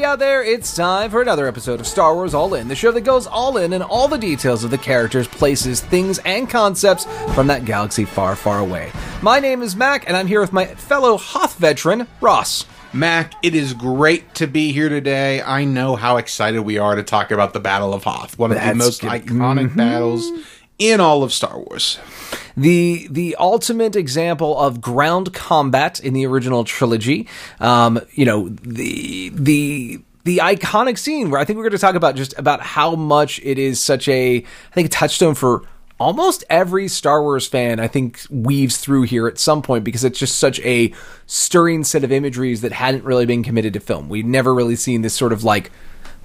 everybody out there. It's time for another episode of Star Wars All In, the show that goes all in in all the details of the characters, places, things, and concepts from that galaxy far, far away. My name is Mac, and I'm here with my fellow Hoth veteran, Ross. Mac, it is great to be here today. I know how excited we are to talk about the Battle of Hoth, one of That's the most good. iconic battles mm-hmm. In all of Star Wars. the the ultimate example of ground combat in the original trilogy. Um, you know the the the iconic scene where I think we're going to talk about just about how much it is such a I think a touchstone for almost every Star Wars fan. I think weaves through here at some point because it's just such a stirring set of imageries that hadn't really been committed to film. We'd never really seen this sort of like.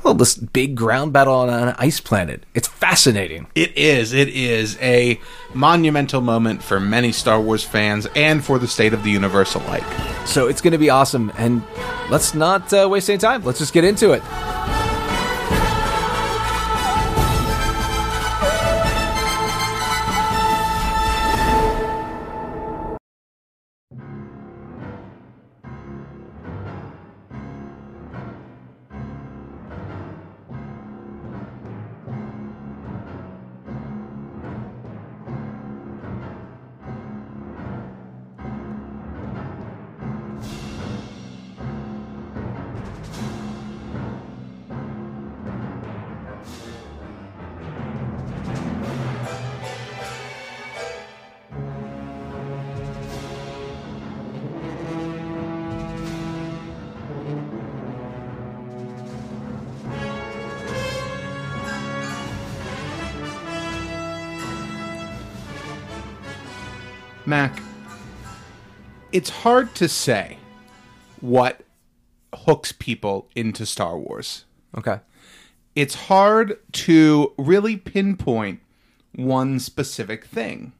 Well, this big ground battle on an ice planet. It's fascinating. It is. It is a monumental moment for many Star Wars fans and for the state of the universe alike. So it's going to be awesome. And let's not uh, waste any time. Let's just get into it. Mac, it's hard to say what hooks people into Star Wars. Okay. It's hard to really pinpoint one specific thing.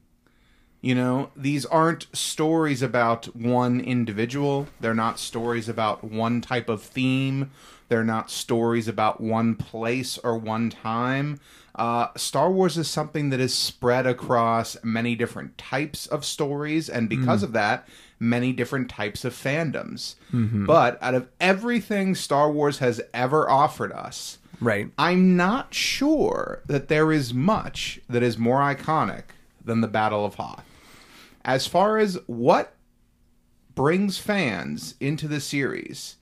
You know, these aren't stories about one individual. They're not stories about one type of theme. They're not stories about one place or one time. Uh, Star Wars is something that is spread across many different types of stories, and because of that, many different types of fandoms. But out of everything Star Wars has ever offered us, Right. I'm not sure that there is much that is more iconic than the Battle of Hoth. As far as what brings fans into the series,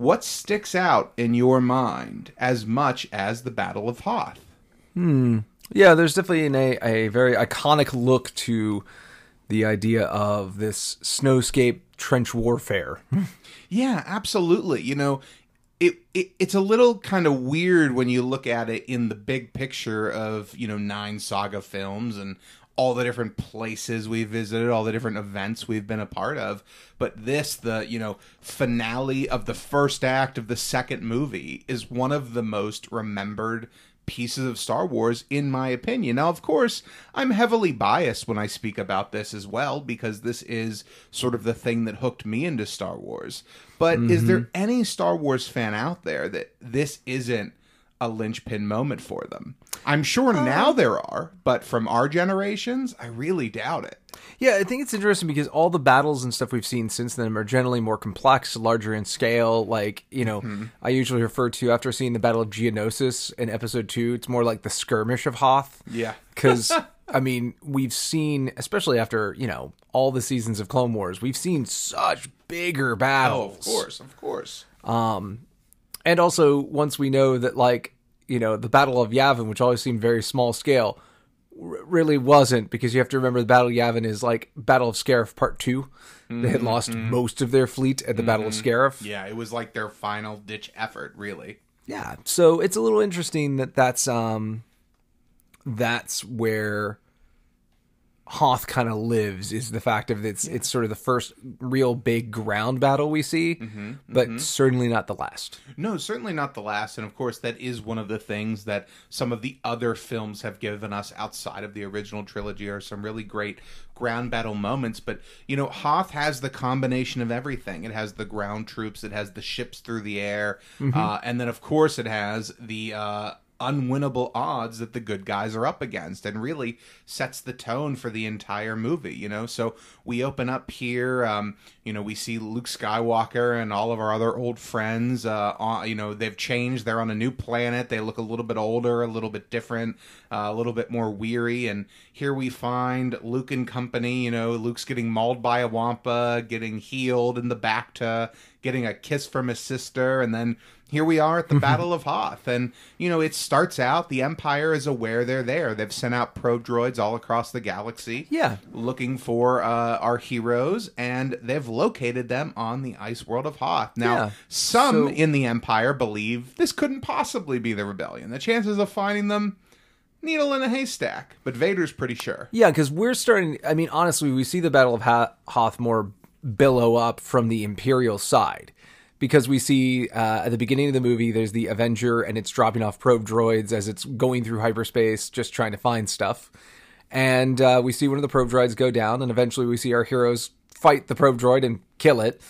what sticks out in your mind as much as the Battle of Hoth? Hmm. Yeah, there's definitely an, a, a very iconic look to the idea of this snowscape trench warfare. Yeah, absolutely. You know, it, it it's a little kind of weird when you look at it in the big picture of, you know, nine saga films and all the different places we've visited, all the different events we've been a part of. But this, the, you know, finale of the first act of the second movie is one of the most remembered pieces of Star Wars, in my opinion. Now, of course, I'm heavily biased when I speak about this as well, because this is sort of the thing that hooked me into Star Wars. But is mm-hmm. there any Star Wars fan out there that this isn't a linchpin moment for them? I'm sure uh, now there are, but from our generations, I really doubt it. yeah, I think it's interesting because all the battles and stuff we've seen since then are generally more complex, larger in scale. Like, you know, mm-hmm. I usually refer to after seeing the Battle of Geonosis in episode two, it's more like the skirmish of Hoth. Yeah. because I mean we've seen, especially after you know all the seasons of Clone Wars, we've seen such bigger Oh, battles. of course, of course. Um, and also once we know that like you know the Battle of Yavin, which always seemed very small scale, r- really wasn't because you have to remember the Battle of Yavin is like Battle of Scarif Part 2 They had mm-hmm, lost mm-hmm. most of their fleet at the Battle of mm-hmm. Scarif. Yeah, it was like their final ditch effort, really. Yeah, so it's a little interesting that that's um that's where Hoth kind of lives is the fact of it's it's sort of the first real big ground battle we see, but certainly not the last. No, certainly not the last. And of course, that is one of the things that some of the other films have given us outside of the original trilogy are some really great ground battle moments. But, you know, Hoth has the combination of everything it has the ground troops, it has the ships through the air, uh, and then, of course, it has the. Uh, unwinnable odds that the good guys are up against and really sets the tone for the entire movie you know? So we open up here um, you know we see luke skywalker and all of our other old friends uh, on, you know they've changed they're on a new planet they look a little bit older a little bit different uh, a little bit more weary and here we find luke and company you know luke's getting mauled by a wampa getting healed in the bacta getting a kiss from his sister and then here we are at the Battle of Hoth. And, you know, it starts out, the Empire is aware they're there. They've sent out probe droids all across the galaxy. Yeah. Looking for uh, our heroes, and they've located them on the ice world of Hoth. Now, Yeah. some So- in the Empire believe this couldn't possibly be the rebellion. The chances of finding them, needle in a haystack. But Vader's pretty sure. Yeah, because we're starting. I mean, honestly, we see the Battle of Hoth more billow up from the Imperial side because we see uh, at the beginning of the movie there's the Avenger and it's dropping off probe droids as it's going through hyperspace, just trying to find stuff. And uh, we see one of the probe droids go down, and eventually we see our heroes fight the probe droid and kill it.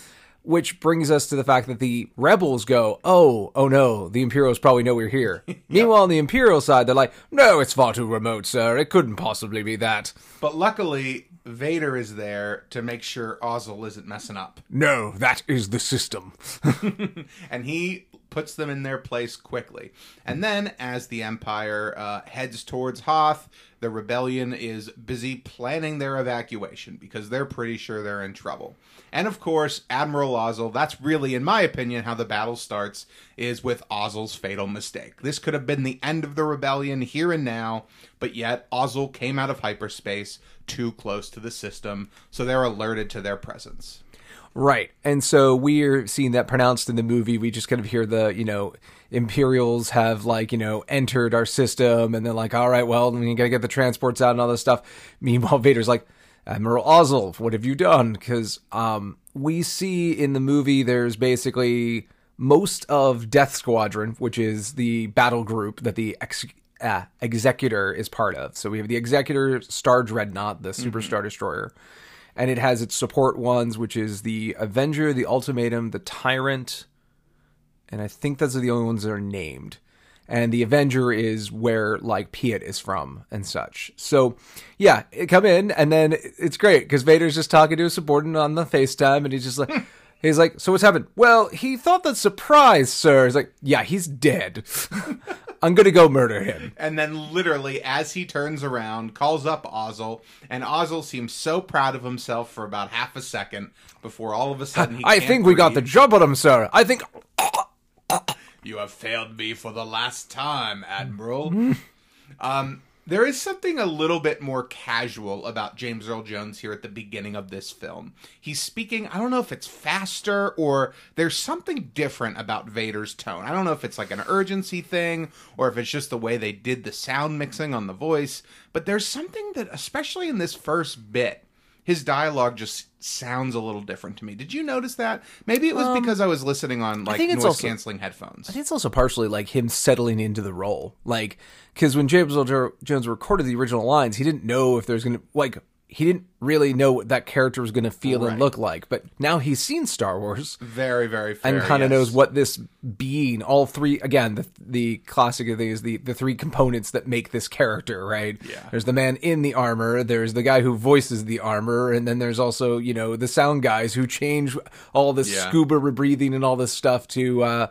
Which brings us to the fact that the rebels go, oh, oh no, the Imperials probably know we're here. Meanwhile, on the Imperial side, they're like, no, it's far too remote, sir. It couldn't possibly be that. But luckily, Vader is there to make sure Ozzel isn't messing up. No, that is the system. and he puts them in their place quickly. And then, as the Empire uh, heads towards Hoth, the rebellion is busy planning their evacuation because they're pretty sure they're in trouble. And of course, Admiral Ozzel, that's really, in my opinion, how the battle starts, is with Ozzel's fatal mistake. This could have been the end of the rebellion here and now, but yet Ozzel came out of hyperspace too close to the system, so they're alerted to their presence. Right. And so we're seeing that pronounced in the movie. We just kind of hear the, you know, Imperials have like, you know, entered our system and they're like, all right, well, we gotta get the transports out and all this stuff. Meanwhile, Vader's like, Admiral Ozzel, what have you done? Because um, we see in the movie there's basically most of Death Squadron, which is the battle group that the ex- uh, Executor is part of. So we have the Executor Star Dreadnought, the Super Star Destroyer and it has its support ones, which is the Avenger, the Ultimatum, the Tyrant, and I think those are the only ones that are named. And the Avenger is where like Piett is from and such. So, yeah, come in, and then it's great because Vader's just talking to a subordinate on the FaceTime, and he's just like. He's like, so what's happened? Well, he thought that surprise, sir. He's like, yeah, he's dead. I'm gonna go murder him. And then, literally, as he turns around, calls up Ozzel, and Ozzel seems so proud of himself for about half a second before all of a sudden he. I think we got the breathe. job on him, sir. I think You have failed me for the last time, Admiral. Mm-hmm. um, there is something a little bit more casual about James Earl Jones here at the beginning of this film. He's speaking, I don't know if it's faster or there's something different about Vader's tone. I don't know if it's like an urgency thing or if it's just the way they did the sound mixing on the voice, but there's something that, especially in this first bit, his dialogue just sounds a little different to me. Did you notice that? Maybe it was because I was listening on like Um, noise canceling headphones. I think it's also partially like him settling into the role. Like, because when James Earl Jones recorded the original lines, he didn't know if there's going to, like, he didn't really know what that character was going to feel Right. and look like. But now he's seen Star Wars Very, very fair. and kind of yes. knows what this being, all three, again, the, the classic thing is the, the three components that make this character, right? Yeah. There's the man in the armor, there's the guy who voices the armor, and then there's also, you know, the sound guys who change all this Yeah. scuba rebreathing and all this stuff to, uh,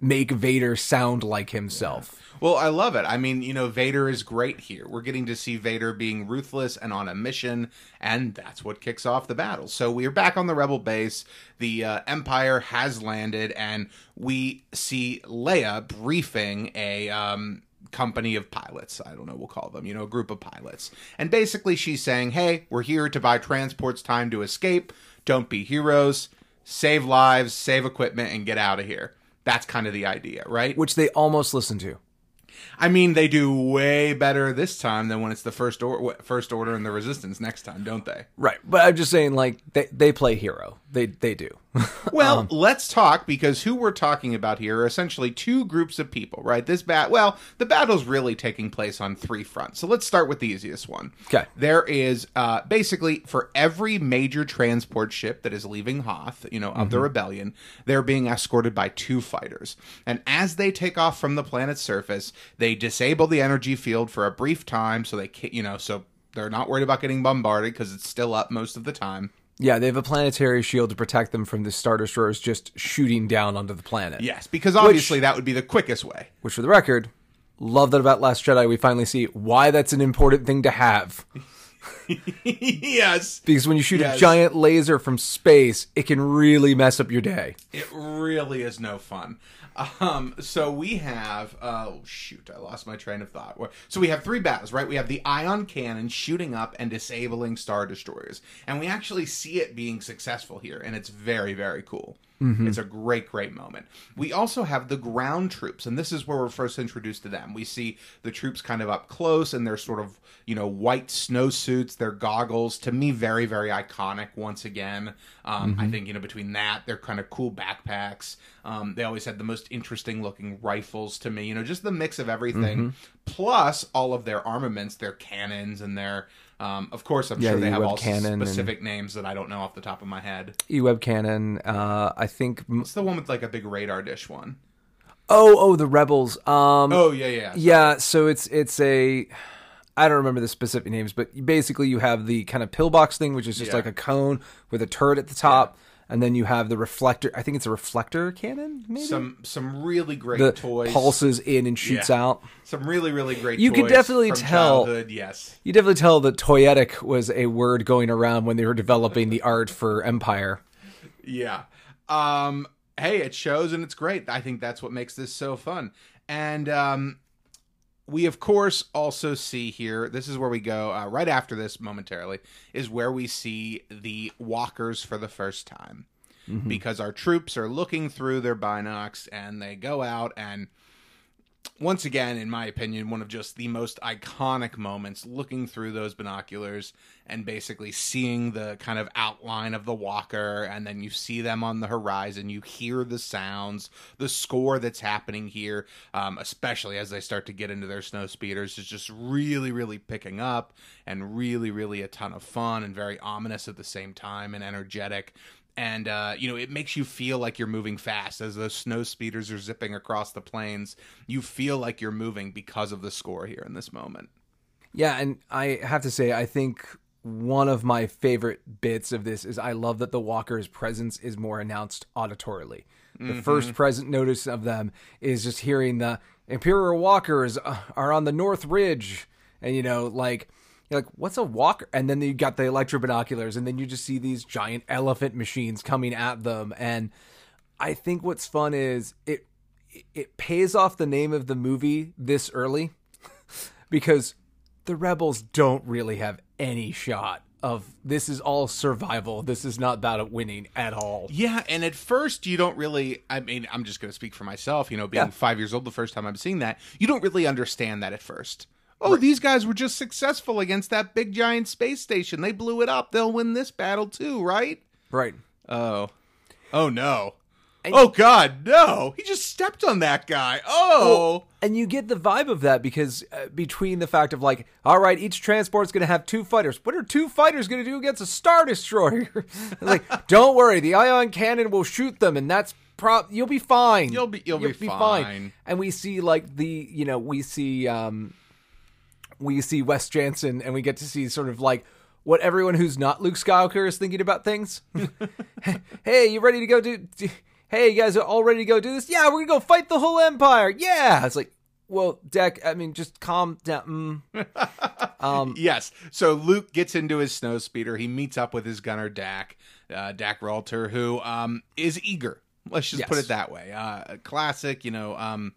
make Vader sound like himself. Well, I love it. I mean, you know, Vader is great here. We're getting to see Vader being ruthless and on a mission, and that's what kicks off the battle. So we're back on the Rebel base. The uh, Empire has landed, and we see Leia briefing a. Um, company of pilots i don't know we'll call them you know a group of pilots and basically she's saying hey we're here to buy transports time to escape don't be heroes save lives save equipment and get out of here that's kind of the idea right Which they almost listen to. I mean, they do way better this time than when it's the first or- first order and the resistance next time, don't they? Right. But I'm just saying, like, they, they play hero. They, they do. Well, Um, let's talk because who we're talking about here are essentially two groups of people, right? This bat, well, the battle's really taking place on three fronts. So let's start with the easiest one. Okay. There is uh, basically for every major transport ship that is leaving Hoth, you know, of Mm-hmm. the rebellion, they're being escorted by two fighters. And as they take off from the planet's surface, they disable the energy field for a brief time, so they, can't, you know, so they're not worried about getting bombarded because it's still up most of the time. Yeah, they have a planetary shield to protect them from the Star Destroyers just shooting down onto the planet. Yes, because obviously that would be the quickest way. Which, for the record, love that about Last Jedi. We finally see why that's an important thing to have. yes. Because when you shoot Yes. a giant laser from space, it can really mess up your day. It really is no fun. Um, so we have oh shoot, I lost my train of thought. So we have three battles, right? We have the ion cannon shooting up and disabling star destroyers, and we actually see it being successful here, and it's very very cool. It's a great, great moment. We also have the ground troops, and this is where we're first introduced to them. We see the troops kind of up close, and they're sort of, you know, white snowsuits, their goggles. To me, very, very iconic once again. Um, I think, you know, between that, they're kind of cool backpacks. Um, they always had the most interesting looking rifles to me, you know, just the mix of everything, plus all of their armaments, their cannons, and their. Um, of course, I'm Yeah, sure they have all cannon and- specific names that I don't know off the top of my head. E-web cannon. Uh, I think. It's the one with like a big radar dish one. Oh, oh, the rebels. Um, Oh yeah, yeah. yeah. So it's it's a. I don't remember the specific names, but basically you have the kind of pillbox thing, which is just Yeah. like a cone with a turret at the top, and then you have the reflector. I think it's a reflector cannon. Maybe Some some really great the toys. pulses in and shoots Yeah. out. Some really really great. You could definitely tell- Childhood. Yes. You definitely tell that toyetic was a word going around when they were developing the art for Empire. Yeah. Um. Hey, it shows and it's great. I think that's what makes this so fun. And um, we of course also see here. This is where we go uh, right after this momentarily. Is where we see the walkers for the first time. Because our troops are looking through their binocs and they go out and once again, in my opinion, one of just the most iconic moments looking through those binoculars and basically seeing the kind of outline of the walker, and then you see them on the horizon. You hear the sounds, the score that's happening here, um, especially as they start to get into their snow speeders, is just really, really picking up and really, really a ton of fun and very ominous at the same time and energetic and uh, you know it makes you feel like you're moving fast. As those snow speeders are zipping across the plains you feel like you're moving because of the score here in this moment. Yeah, and I have to say, I think one of my favorite bits of this is I love that the Walker's presence is more announced auditorily. The first present notice of them is just hearing the Imperial Walkers uh, are on the North Ridge, and you know, like you're like, what's a walker? And then you got the electro binoculars, and then you just see these giant elephant machines coming at them. And I think what's fun is it it pays off the name of the movie this early because the rebels don't really have any shot of this is all survival. This is not about winning at all. yeah and at first you don't really i mean i'm just going to speak for myself you know being Yeah. five years old the first time i'm seeing that you don't really understand that at first oh these guys were just successful against that big giant space station they blew it up they'll win this battle too right Right. oh oh no oh god no he just stepped on that guy oh And you get the vibe of that because uh, between the fact of like, all right, each transport's going to have two fighters. What are two fighters going to do against a star destroyer? like, don't worry, the ion cannon will shoot them, and that's prop. You'll be fine. You'll be- you'll be fine. And we see like the you know we see um we see Wes Janson, and we get to see sort of like what everyone who's not Luke Skywalker is thinking about things. hey, you ready to go do? do- Hey, you guys are all ready to go do this? Yeah, we're gonna go fight the whole empire. Yeah, it's like, well, Deck. I mean, just calm down. Mm. Yes. So Luke gets into his snow speeder. He meets up with his gunner Dak, uh, Dak Ralter, who um, is eager. Let's just put it that way. Uh, classic, you know, um,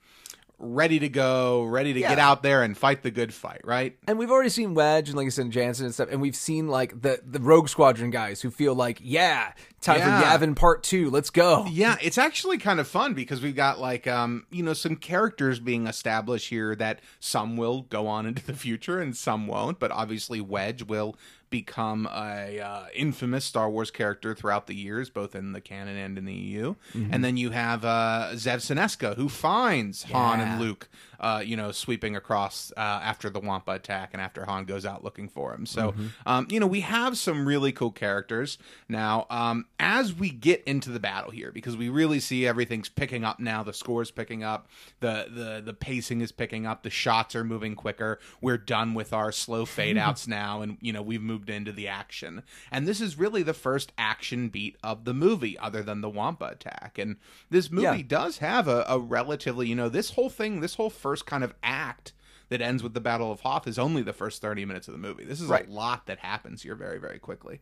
ready to go, ready to Yeah. get out there and fight the good fight, right? And we've already seen Wedge and like I said, Janson and stuff, and we've seen like the the Rogue Squadron guys who feel like, yeah, time Yeah. for Yavin Part Two. Let's go. Yeah, it's actually kind of fun because we've got like um, you know, some characters being established here that some will go on into the future and some won't, but obviously Wedge will become a uh, infamous Star Wars character throughout the years, both in the canon and in the EU. And then you have uh, Zev Senesca, who finds Han and Luke, uh, you know, sweeping across uh, after the Wampa attack and after Han goes out looking for him. So, um, you know, we have some really cool characters now. Um, as we get into the battle here, because we really see everything's picking up now, the score's picking up, the the the pacing is picking up, the shots are moving quicker. We're done with our slow fade outs now, and you know we've moved into the action. And this is really the first action beat of the movie, other than the Wampa attack. And this movie Yeah. does have a, a relatively, you know, this whole thing, this whole first kind of act that ends with the Battle of Hoth is only the first 30 minutes of the movie. This is Right. a lot that happens here very, very quickly.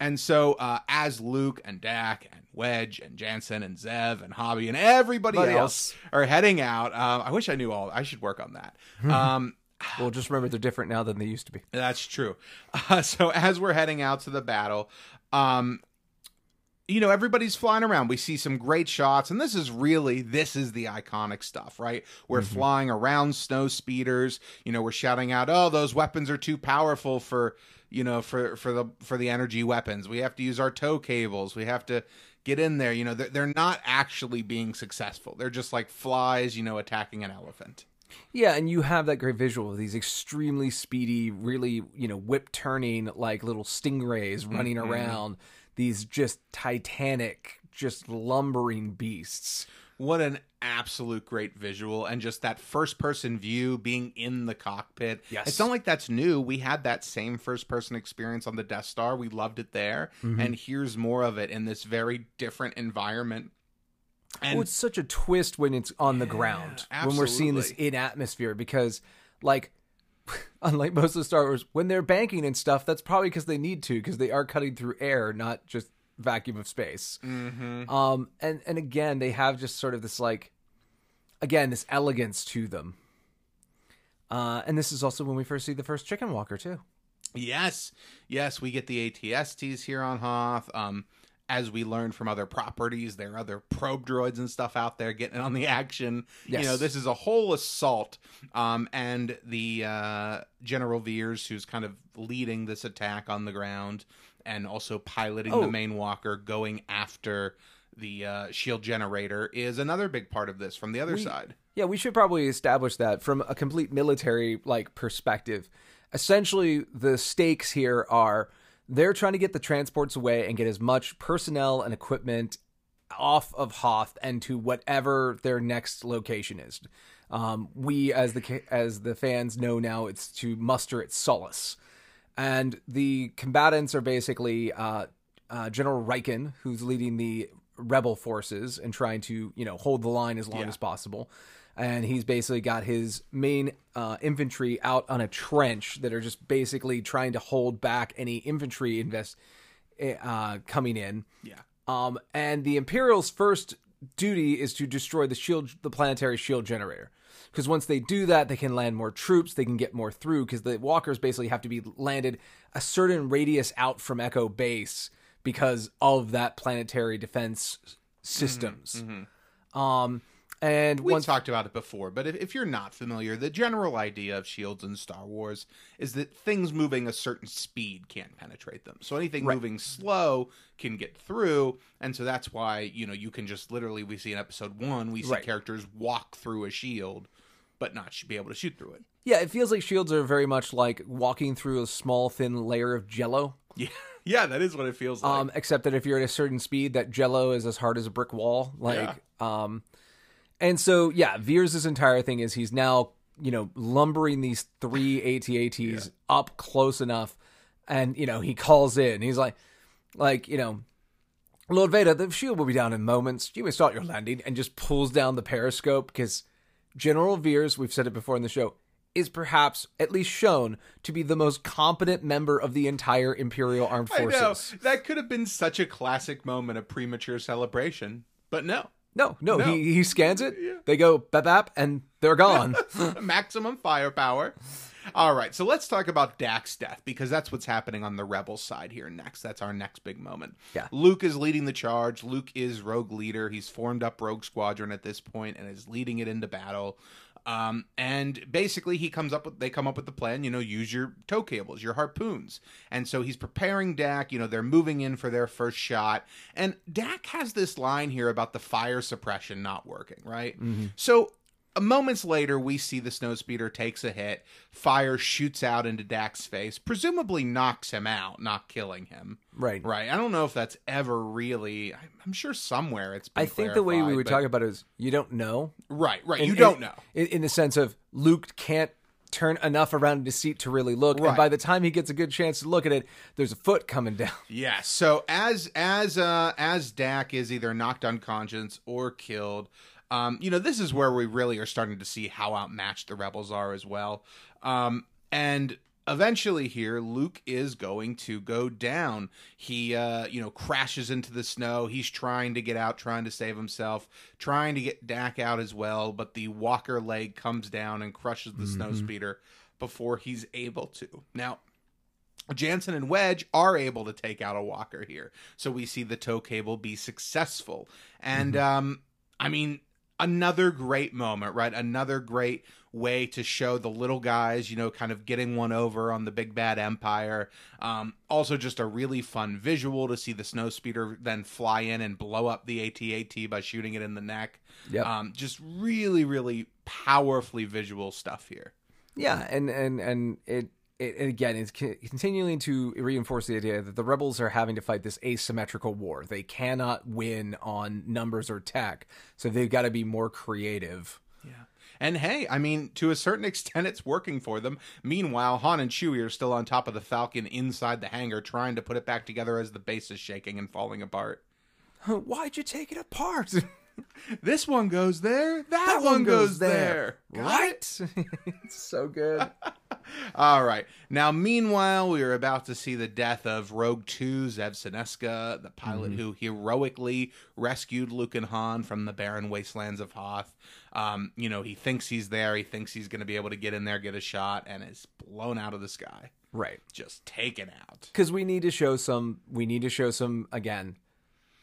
And so, uh, as Luke and Dak and Wedge and Janson and Zev and Hobbie and everybody else, else. are heading out, um, I wish I knew all. I should work on that. Um, Well, just remember they're different now than they used to be. that's true. Uh, so as we're heading out to the battle, um, you know, everybody's flying around. We see some great shots, and this is really this is the iconic stuff, right? We're mm-hmm. flying around snow speeders. You know, we're shouting out, "Oh, those weapons are too powerful for you know for for the for the energy weapons. We have to use our tow cables. We have to." Get in there, you know. They're, they're not actually being successful. They're just like flies, you know, attacking an elephant. Yeah, and you have that great visual of these extremely speedy, really, you know, whip turning like little stingrays running mm-hmm. around. These just titanic, just lumbering beasts. What an absolute great visual and just that first person view being in the cockpit. Yes. It's not like that's new. We had that same first person experience on the Death Star. We loved it there. Mm-hmm. And here's more of it in this very different environment. And oh, it's such a twist when it's on the ground when we're seeing this in atmosphere because, like, unlike most of the Star Wars, when they're banking and stuff, that's probably because they need to because they are cutting through air, not just vacuum of space. Mm-hmm. Um, and and again, they have just sort of this like, again, this elegance to them. Uh, and this is also when we first see the first chicken walker too. Yes, yes, we get the ATSTs here on Hoth. Um, as we learned from other properties, there are other probe droids and stuff out there getting on the action. Yes. You know, this is a whole assault. Um, and the uh, General Veers, who's kind of leading this attack on the ground and also piloting Oh. the main walker, going after the uh, shield generator, is another big part of this from the other side. Yeah, we should probably establish that from a complete military like perspective. Essentially, the stakes here are they're trying to get the transports away and get as much personnel and equipment off of Hoth and to whatever their next location is. Um, we, as the as the fans know now, it's to muster at Solace, and the combatants are basically uh, uh, General Rieekan, who's leading the rebel forces and trying to you know hold the line as long Yeah. as possible. And he's basically got his main uh, infantry out on a trench that are just basically trying to hold back any infantry invest uh, coming in. Yeah. Um, and the Imperials' first duty is to destroy the shield, the planetary shield generator. Because once they do that, they can land more troops. They can get more through. Because the walkers basically have to be landed a certain radius out from Echo Base because of that planetary defense systems. Um, and We once talked about it before, but if, if you're not familiar, the general idea of shields in Star Wars is that things moving a certain speed can't penetrate them. So anything moving slow can get through, and so that's why you know you can just literally we see in episode one we see Right. characters walk through a shield, but not be able to shoot through it. Yeah, it feels like shields are very much like walking through a small thin layer of Jello. Yeah, yeah, that is what it feels like. Um, except that if you're at a certain speed, that Jello is as hard as a brick wall. Like, um, and so yeah, Veers' entire thing is he's now you know lumbering these three ATATs up close enough, and you know he calls in. He's like, like you know. Lord Vader, the shield will be down in moments. You may start your landing, and just pulls down the periscope because General Veers, we've said it before in the show, is perhaps at least shown to be the most competent member of the entire Imperial Armed I Forces. know that could have been such a classic moment of premature celebration, but no. No, no, No. He, he scans it. They go bap bap, and they're gone. maximum firepower. All right, so let's talk about Dak's death because that's what's happening on the rebel side here next. That's our next big moment. Yeah. Luke is leading the charge. Luke is rogue leader. He's formed up Rogue Squadron at this point and is leading it into battle. Um, and basically, he comes up with they come up with the plan. You know, use your tow cables, your harpoons, and so he's preparing Dak. You know, they're moving in for their first shot, and Dak has this line here about the fire suppression not working. Right, so moments later, we see the snowspeeder takes a hit. Fire shoots out into Dak's face, presumably knocks him out, not killing him. Right. Right. I don't know if that's ever really. I'm sure somewhere it's. Been I think the way we would but- talk about it is you don't know. Right. Right. You don't know. In, in the sense of Luke can't turn enough around in his seat to really look. And by the time he gets a good chance to look at it, there's a foot coming down. Yeah. So as as uh as Dak is either knocked unconscious or killed, um, you know, this is where we really are starting to see how outmatched the rebels are as well. Um, and eventually here luke is going to go down he uh you know crashes into the snow he's trying to get out trying to save himself trying to get dak out as well but the walker leg comes down and crushes the snow speeder before he's able to now Janson and Wedge are able to take out a Walker here. So we see the tow cable be successful. And um I mean another great moment, right? Another great way to show the little guys, you know, kind of getting one over on the big bad empire. Um also just a really fun visual to see the snow speeder then fly in and blow up the AT-AT by shooting it in the neck. Yep. Um just really really powerfully visual stuff here. Yeah, and and and it. It, and again, it's co- continuing to reinforce the idea that the rebels are having to fight this asymmetrical war. They cannot win on numbers or tech, so they've got to be more creative. Yeah. And hey, I mean, to a certain extent, it's working for them. Meanwhile, Han and Chewie are still on top of the Falcon inside the hangar, trying to put it back together as the base is shaking and falling apart. Why'd you take it apart? This one goes there. That, one, goes, there. right? it's so good. All right. Now, meanwhile, we are about to see the death of Rogue 2, Zev Senesca, the pilot who heroically rescued Luke and Han from the barren wastelands of Hoth. Um, you know, he thinks he's there. He thinks he's going to be able to get in there, get a shot, and is blown out of the sky. Right. Just taken out. because we need to show some we need to show some again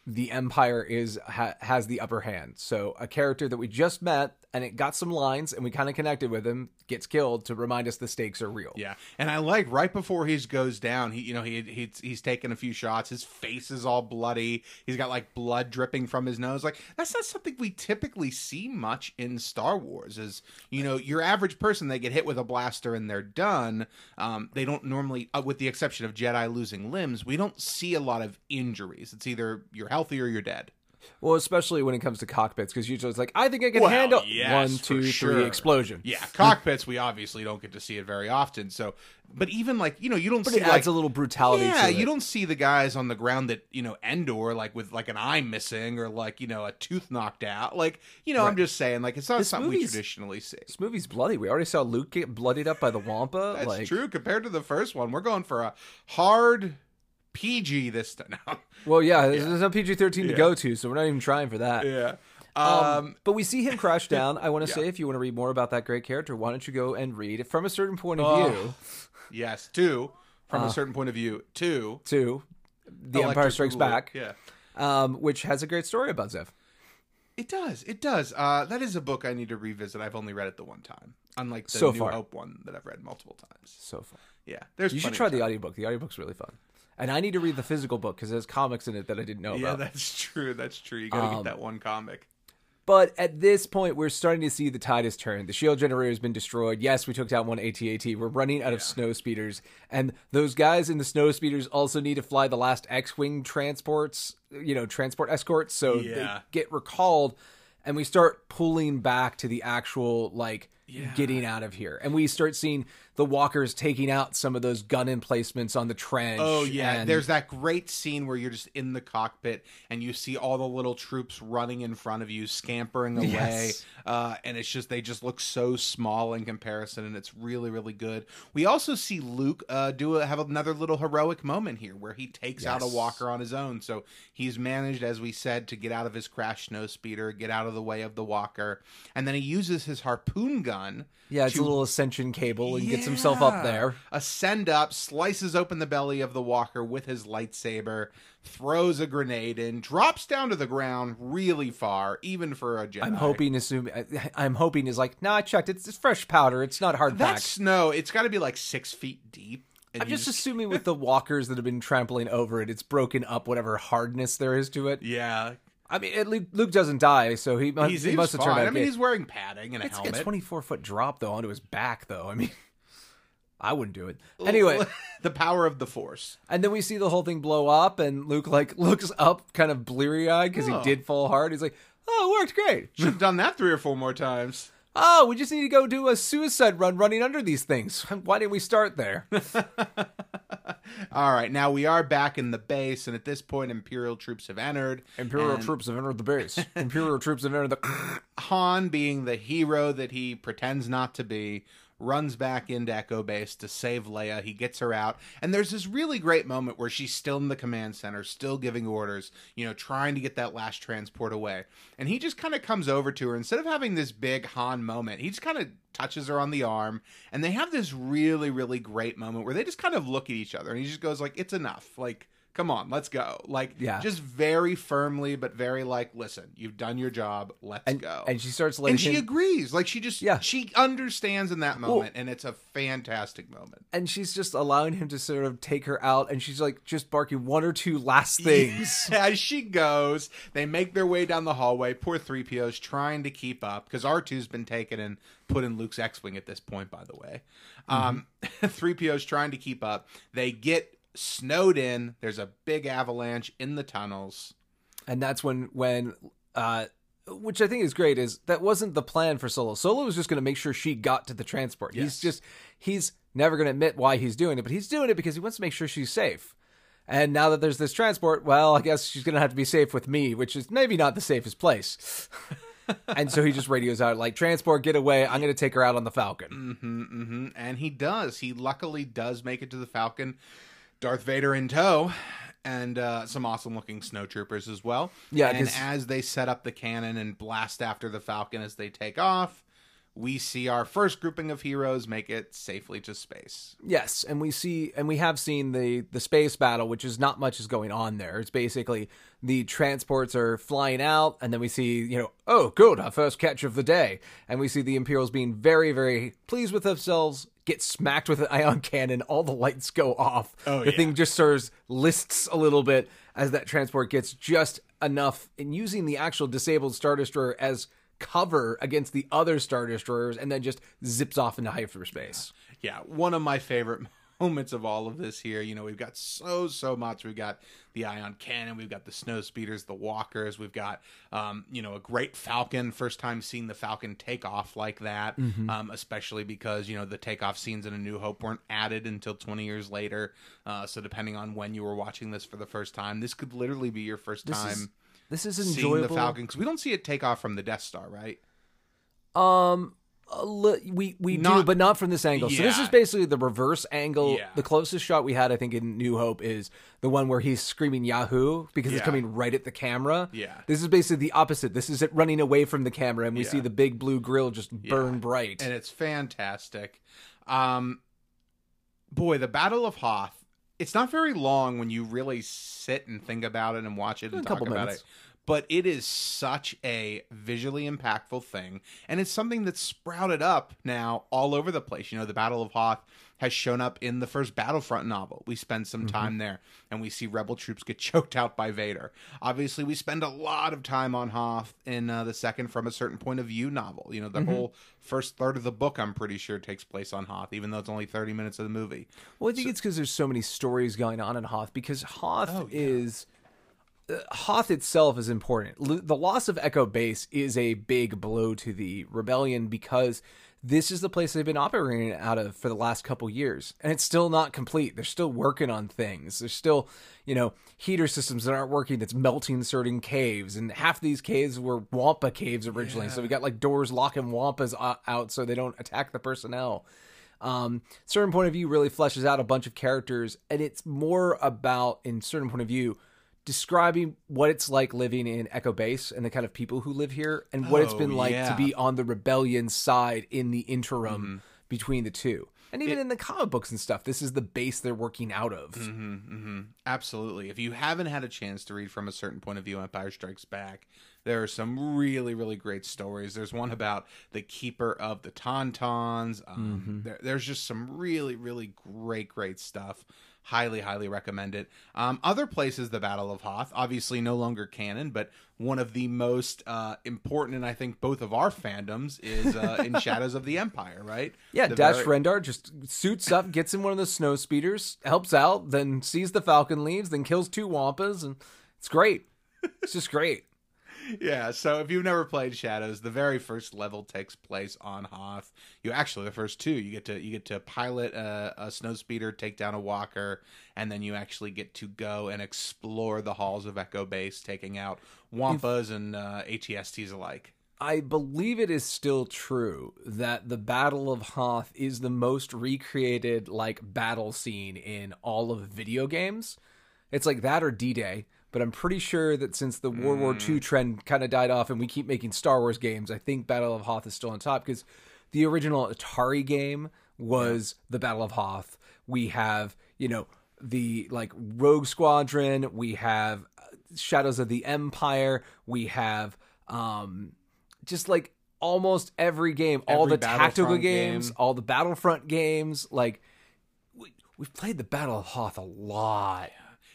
the empire is ha, has the upper hand so a character that we just met and it got some lines and we kind of connected with him gets killed to remind us the stakes are real Yeah, and I like right before he goes down, he you know he he's he's taken a few shots. His face is all bloody. He's got like blood dripping from his nose. Like that's not something we typically see much in Star Wars. Is you know your average person they get hit with a blaster and they're done. Um, they don't normally, uh, with the exception of Jedi losing limbs, we don't see a lot of injuries. It's either you're healthy or you're dead. well especially when it comes to cockpits because usually it's like i think i can Well, handle yes, one two three sure. explosion Yeah, cockpits we obviously don't get to see it very often. So, but even like you know you don't but see it like adds a little brutality Yeah, to it. you don't see the guys on the ground that you know Endor like with like an eye missing or like you know a tooth knocked out. Like you know, I'm just saying like it's not something we traditionally see. this movie's bloody we already saw luke get bloodied up by the wampa That's like true compared to the first one. We're going for a hard PG this time. well yeah there's no pg-13 to Yeah. go to so we're not even trying for that yeah. Um, Um, but we see him crash down. I want to Yeah. say, if you want to read more about that great character, why don't you go and read from a certain point of Oh. view yes, two from Uh. a certain point of view. Two. to The Empire Strikes. Back, Yeah. um, which has a great story about Zev. It does. It does. Uh, that is a book I need to revisit. I've only read it the one time, unlike the So New far. Hope one that I've read multiple times. So far. Yeah, there's. You should try the audiobook. The audiobook's really fun. And I need to read the physical book because there's comics in it that I didn't know Yeah, about. Yeah, that's true. That's true. You gotta Um, get that one comic. But at this point, we're starting to see the tide has turned. The shield generator has been destroyed. Yes, we took down one AT-AT. We're running out of snow speeders, and those guys in the snow speeders also need to fly the last X-wing transports. You know, transport escorts, so Yeah. they get recalled, and we start pulling back to the actual like getting out of here, and we start seeing the walkers taking out some of those gun emplacements on the trench. Oh yeah, and- there's that great scene where you're just in the cockpit and you see all the little troops running in front of you, scampering away, Yes. uh, and it's just they just look so small in comparison, and it's really really good. We also see Luke uh, do a, have another little heroic moment here where he takes out a walker on his own. So he's managed, as we said, to get out of his crash snow speeder, get out of the way of the walker, and then he uses his harpoon gun. Yeah, it's to- a little ascension cable and gets himself up Yeah. there. Ascend up, slices open the belly of the walker with his lightsaber, throws a grenade in, drops down to the ground really far, even for a Jedi. I'm hoping, assuming, I- I'm hoping is like, no, I checked. It's, it's fresh powder. It's not hard that packed. snow. It's got to be like six feet deep. I'm you just assuming with the walkers that have been trampling over it, it's broken up whatever hardness there is to it. yeah. I mean, at least Luke doesn't die, so he, He's, he he's must have fine. turned out I mean, okay. he's wearing padding and a It's helmet. a 24 foot drop though onto his back though. I mean, I wouldn't do it anyway. the power of the Force. And then we see the whole thing blow up, and Luke like looks up, kind of bleary eyed because Oh. he did fall hard. He's like, "Oh, it worked great. Should have done that three or four more times. Oh, we just need to go do a suicide run running under these things. Why didn't we start there?" All right, now we are back in the base, and at this point, Imperial troops have entered. Imperial and troops have entered the base. Imperial troops have entered the. Han, being the hero that he pretends not to be, runs back into Echo Base to save Leia. He gets her out, and there's this really great moment where she's still in the command center, still giving orders, you know, trying to get that last transport away. And he just kind of comes over to her instead of having this big Han moment. He just kind of touches her on the arm, and they have this really, really great moment where they just kind of look at each other, and he just goes like, "It's enough, like." Come on, let's go. Like, Yeah. just very firmly, but very like, listen, you've done your job. Let's And, go and she starts letting and she him, agrees like she just Yeah. she understands in that moment and it's a fantastic moment and she's just allowing him to sort of take her out, and she's like just barking one or two last things. as she goes they make their way down the hallway poor 3po's trying to keep up because r2's been taken and put in luke's x-wing at this point by the way um 3po's trying to keep up they get snowed in there's a big avalanche in the tunnels and that's when when uh which I think is great is that wasn't the plan for Solo. Solo was just going to make sure she got to the transport. Yes. He's just he's never going to admit why he's doing it, but he's doing it because he wants to make sure she's safe. And now that there's this transport, well, I guess she's going to have to be safe with me, which is maybe not the safest place. and so he just radios out like transport, get away. I'm going to take her out on the Falcon. and he does he luckily does make it to the falcon darth vader in tow and uh, some awesome looking snowtroopers as well Yeah, and 'cause- as they set up the cannon and blast after the falcon as they take off we see our first grouping of heroes make it safely to space Yes, and we see and we have seen the the space battle, which is not much is going on there. It's basically the transports are flying out, and then we see you know, oh, good, our first catch of the day, and we see the Imperials being very very pleased with themselves. Get smacked with an ion cannon, all the lights go off. Oh, the yeah. thing just sort of lists a little bit as that transport gets just enough, and using the actual disabled Star Destroyer as cover against the other Star Destroyers, and then just zips off into hyperspace. yeah one of my favorite moments of all of this here. You know we've got so so much. We've got the ion cannon. We've got the snow speeders the walkers. We've got um, you know a great falcon. First time seeing the falcon take off like that um, especially because you know the takeoff scenes in a new hope weren't added until 20 years later. Uh, so depending on when you were watching this for the first time this could literally be your first This time is this is seeing the falcon because we don't see it take off from the death star right? A li- we we do, but not from this angle. So this is basically the reverse angle. Yeah. The closest shot we had, I think, in New Hope is the one where he's screaming Yahoo because it's coming right at the camera. Yeah. This is basically the opposite. This is it running away from the camera, and we Yeah. see the big blue grill just burn Yeah. bright. and it's fantastic. Um, boy, the Battle of Hoth. It's not very long when you really sit and think about it and watch it and A talk couple about minutes. it. But it is such a visually impactful thing, and it's something that's sprouted up now all over the place. You know, the Battle of Hoth has shown up in the first Battlefront novel. We spend some Mm-hmm. time there, and we see Rebel troops get choked out by Vader. Obviously, we spend a lot of time on Hoth in uh, the second From a Certain Point of View novel. You know, the Mm-hmm. whole first third of the book, I'm pretty sure, takes place on Hoth, even though it's only 30 minutes of the movie. Well, I think it's because there's so many stories going on in Hoth. Because Hoth Oh, yeah. is Hoth itself is important. L- the loss of Echo Base is a big blow to the rebellion because this is the place they've been operating out of for the last couple years, and it's still not complete. They're still working on things. There's still, you know, heater systems that aren't working. That's melting certain caves, and half these caves were Wampa caves originally. So we got like doors locking Wampas out so they don't attack the personnel um, certain point of view really fleshes out a bunch of characters and it's more about in certain point of view describing what it's like living in Echo Base and the kind of people who live here and what it's been like yeah. to be on the rebellion side in the interim Mm-hmm. between the two. And even in the comic books and stuff, this is the base they're working out of. Mm-hmm. Absolutely. If you haven't had a chance to read from a certain point of view Empire Strikes Back, there are some really, really great stories. There's one about the Keeper of the Tauntauns. Um, there, there's just some really, really great, great stuff. Highly, highly recommend it. Um, other places, the Battle of Hoth, obviously no longer canon, but one of the most uh, important, and I think both of our fandoms, is uh, in Shadows of the Empire, right? Yeah, The Dash very- Rendar just suits up, gets in one of the snow speeders, helps out, then sees the Falcon leaves, then kills two Wampas, and it's great. It's just great. Yeah, so if you've never played Shadows, the very first level takes place on Hoth. You actually the first two, you get to you get to pilot a, a snow speeder, take down a walker, and then you actually get to go and explore the halls of Echo Base, taking out Wampas and uh, ATSTs alike. I believe it is still true that the Battle of Hoth is the most recreated like battle scene in all of video games. It's like that or D-Day, but I'm pretty sure that since the World War II trend kind of died off and we keep making Star Wars games, I think Battle of Hoth is still on top because the original Atari game was the Battle of Hoth. We have, you know, the like Rogue Squadron, we have uh, Shadows of the Empire, we have um just like almost every game, all the tactical games, game. all the Battlefront games, like we, we've played the Battle of Hoth a lot.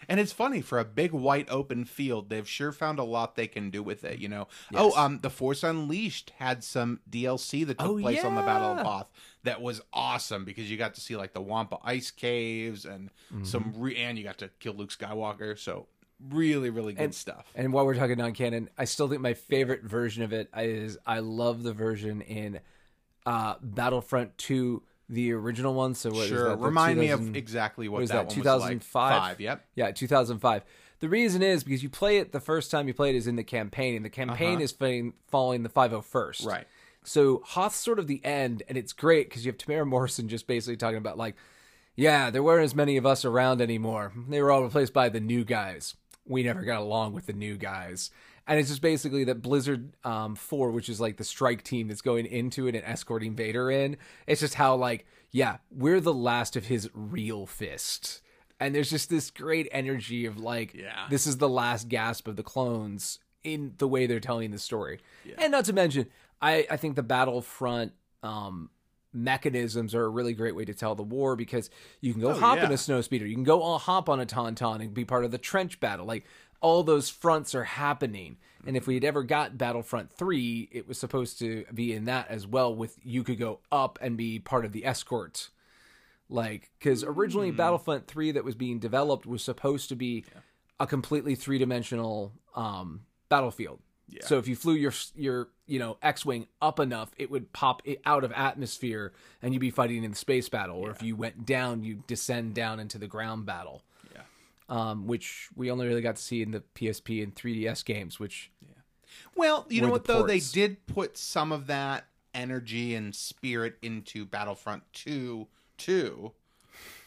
And it's funny for a big white open field, they've sure found a lot they can do with it. You know, oh, um, the Force Unleashed had some DLC that took Oh, place on the Battle of yeah. Hoth that was awesome because you got to see like the Wampa ice caves and Mm-hmm. some, re- and you got to kill Luke Skywalker. So really, really good stuff. And while we're talking non canon, I still think my favorite version of it is I love the version in uh, Battlefront 2, the original one. So what is Sure, that, remind me of exactly what, what is that, that, one was like. 2005? Yep. Yeah, 2005. The reason is because you play it the first time you play it is in the campaign, and the campaign is fa- following the 501st. Uh-huh. Right. So Hoth's sort of the end, and it's great because you have Temuera Morrison just basically talking about like, yeah, there weren't as many of us around anymore. They were all replaced by the new guys. We never got along with the new guys. And it's just basically that Blizzard um, 4, which is like the strike team that's going into it and escorting Vader in. It's just how, like, yeah, we're the last of his real fist. And there's just this great energy of, like, Yeah. this is the last gasp of the clones in the way they're telling the story. And not to mention, I, I think the Battlefront um, mechanisms are a really great way to tell the war because you can go hop in Oh, a snow speeder, you can go all hop on a tauntaun and be part of the trench battle. Like all those fronts are happening. And if we had ever got Battlefront 3, it was supposed to be in that as well with you could go up and be part of the escort. Like cuz originally Hmm. Battlefront 3 that was being developed was supposed to be a completely three-dimensional um battlefield. So if you flew your your you know X-wing up enough, it would pop it out of atmosphere, and you'd be fighting in the space battle. Or if you went down, you descend down into the ground battle. Um, which we only really got to see in the PSP and 3DS games. Which yeah. Well, you know what the though? They did put some of that energy and spirit into Battlefront 2 too.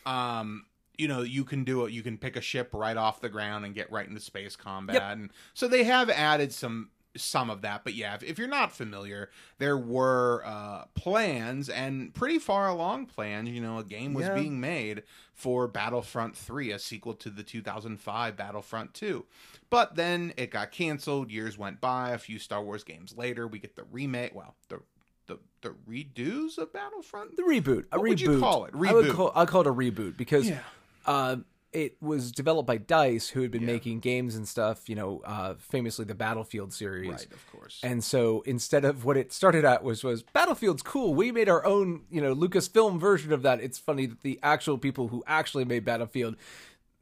Um, you know, you can do it. You can pick a ship right off the ground and get right into space combat, Yep. and so they have added some some of that. But yeah, if, if you're not familiar, there were uh, plans and pretty far along plans. You know, a game was Yeah. being made for Battlefront 3, a sequel to the 2005 Battlefront 2. But then it got canceled. Years went by. A few Star Wars games later, we get the remake. Well, the the the redos of Battlefront. the reboot, a What reboot. would you call it? I would call, I'll call it a reboot because Yeah. uh, it was developed by Dice, who had been making games and stuff. You know, uh, famously the Battlefield series. Right, of course. And so instead of what it started at was was Battlefield's cool. We made our own, you know, Lucasfilm version of that. It's funny that the actual people who actually made Battlefield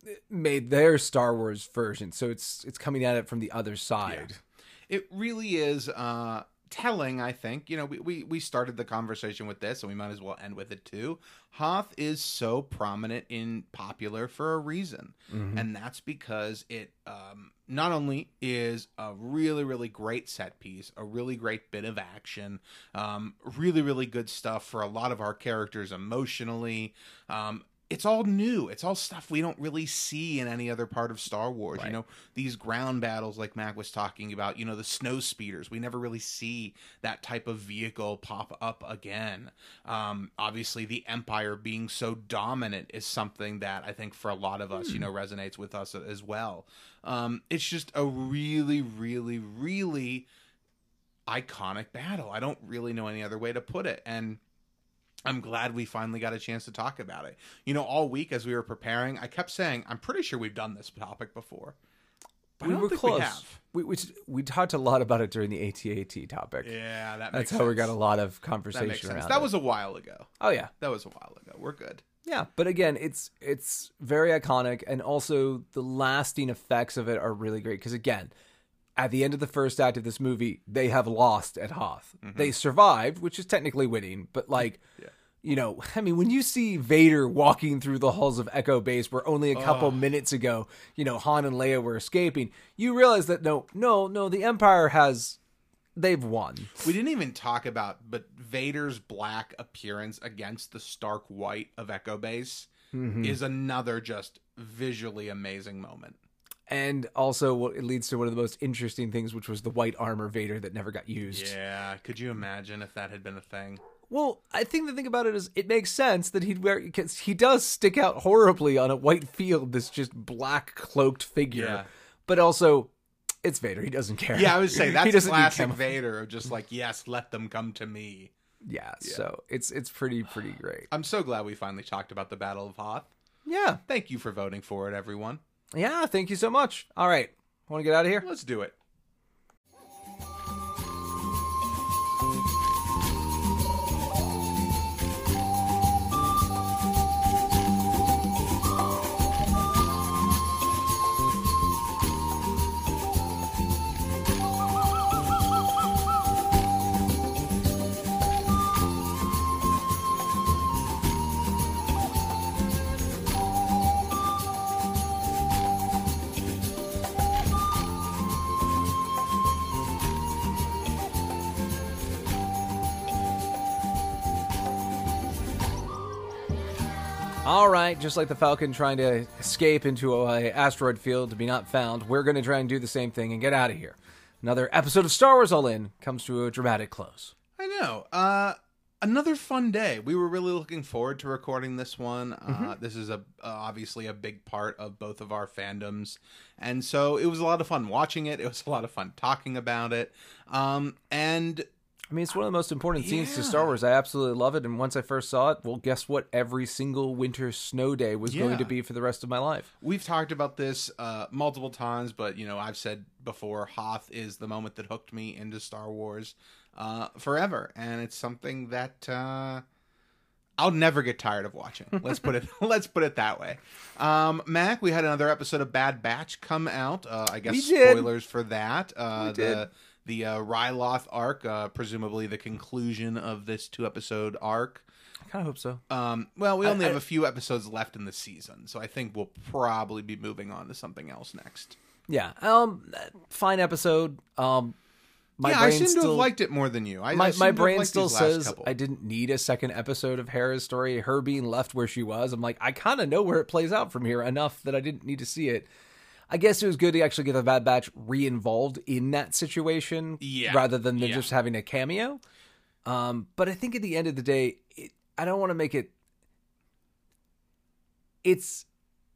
eh, made their Star Wars version. So it's it's coming at it from the other side. it really is uh telling i think. You know we, we we started the conversation with this and we might as well end with it too. Hoth is so prominent in popular for a reason. And that's because it um not only is a really really great set piece a really great bit of action um really really good stuff for a lot of our characters emotionally um it's all new. It's all stuff we don't really see in any other part of Star Wars. You know, these ground battles like Mac was talking about, you know, the snow speeders. We never really see that type of vehicle pop up again. Um, obviously, the Empire being so dominant is something that I think for a lot of us, you know, resonates with us as well. Um, it's just a really, really, really iconic battle. I don't really know any other way to put it. And I'm glad we finally got a chance to talk about it. You know, all week as we were preparing, I kept saying, I'm pretty sure we've done this topic before. But we I don't were think close. we have. We, we we talked a lot about it during the ATAT topic. Yeah, that That's makes how we got a lot of That conversation sense. around That it. was a while ago. oh yeah, That was a while ago. We're good. yeah. But again, it's it's very iconic, and also the lasting effects of it are really great. Because again, at the end of the first act of this movie, they have lost at Hoth. They survived, which is technically winning, but like. You know, I mean, when you see Vader walking through the halls of Echo Base, where only a couple minutes ago, you know, Han and Leia were escaping, you realize that no, no, no, the Empire has, they've won. We didn't even talk about, but Vader's black appearance against the stark white of Echo Base Mm-hmm. is another just visually amazing moment. And also what it leads to one of the most interesting things which was the white armor vader that never got used Yeah, could you imagine if that had been a thing? well i think the thing about it is it makes sense that he'd wear because he does stick out horribly on a white field this just black cloaked figure Yeah. but also it's vader he doesn't care Yeah, I would say that's classic. Vader of just like, yes, let them come to me. yeah, so it's it's pretty pretty great I'm so glad we finally talked about the Battle of Hoth. yeah Thank you for voting for it, everyone. Yeah thank you so much. All right. Want to get out of here? Let's do it. All right, just like the Falcon trying to escape into a asteroid field to be not found, we're going to try and do the same thing and get out of here. Another episode of Star Wars All In comes to a dramatic close. I know. Uh, another fun day. We were really looking forward to recording this one. Uh, this is a uh, obviously a big part of both of our fandoms, and so it was a lot of fun watching it. It was a lot of fun talking about it. Um, and I mean, it's one of the most important scenes to Star Wars. I absolutely love it. And once I first saw it, well, guess what? Every single winter snow day was going to be for the rest of my life. We've talked about this uh, multiple times, but you know, I've said before, Hoth is the moment that hooked me into Star Wars uh, forever, and it's something that uh, I'll never get tired of watching. Let's put it let's put it that way. Um, Mac, we had another episode of Bad Batch come out. Uh, I guess spoilers for that. Uh, We did. The the uh, Ryloth arc, uh, presumably the conclusion of this two episode arc. I kind of hope so. Um, well, we only I- have a few episodes left in the season, so I think we'll probably be moving on to something else next. Yeah. Um. Fine episode. Um. My yeah, I brain seem to still, have liked it more than you. I, I my, seem my brain still says. I didn't need a second episode of Hera's story. Her being left where she was, I'm like, I kind of know where it plays out from here enough that I didn't need to see it. I guess it was good to actually get the Bad Batch re-involved in that situation, Yeah. rather than them Yeah. just having a cameo. Um, but I think at the end of the day, it, I don't want to make it. It's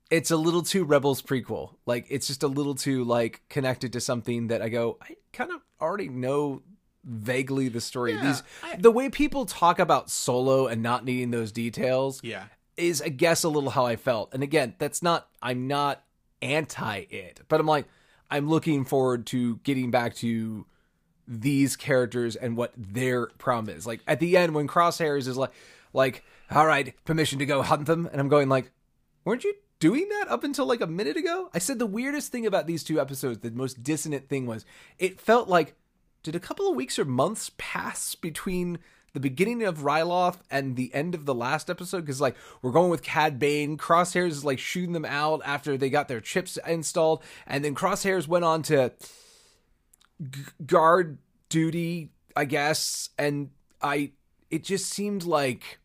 it's a little too Rebels prequel. Like it's just a little too like connected to something that I go, I kind of already know vaguely the story. Yeah, These I- the way people talk about Solo and not needing those details yeah, is I guess a little how I felt. And again, that's not I'm not anti it, but I'm like I'm looking forward to getting back to these characters and what their problem is. Like at the end when Crosshairs is like like all right, permission to go hunt them and I'm going like weren't you doing that up until like a minute ago? I said the weirdest thing about these two episodes, the most dissonant thing was it felt like did a couple of weeks or months pass between the beginning of Ryloth and the end of the last episode? Because like we're going with Cad Bane, Crosshairs is like shooting them out after they got their chips installed, and then Crosshairs went on to g- guard duty, I guess, and I it just seemed like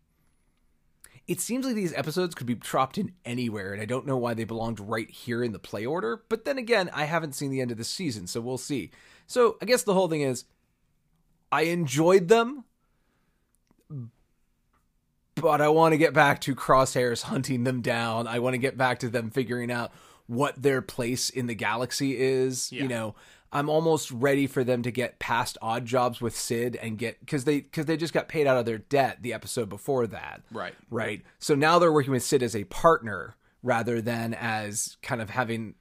it seems like these episodes could be dropped in anywhere, and I don't know why they belonged right here in the play order. But then again, I haven't seen the end of the season, so we'll see. So I guess the whole thing is, I enjoyed them, but I want to get back to Crosshairs hunting them down. I want to get back to them figuring out what their place in the galaxy is. Yeah. You know, I'm almost ready for them to get past odd jobs with Cid and get because they because they just got paid out of their debt the episode before that. Right. Right. So now they're working with Cid as a partner rather than as kind of having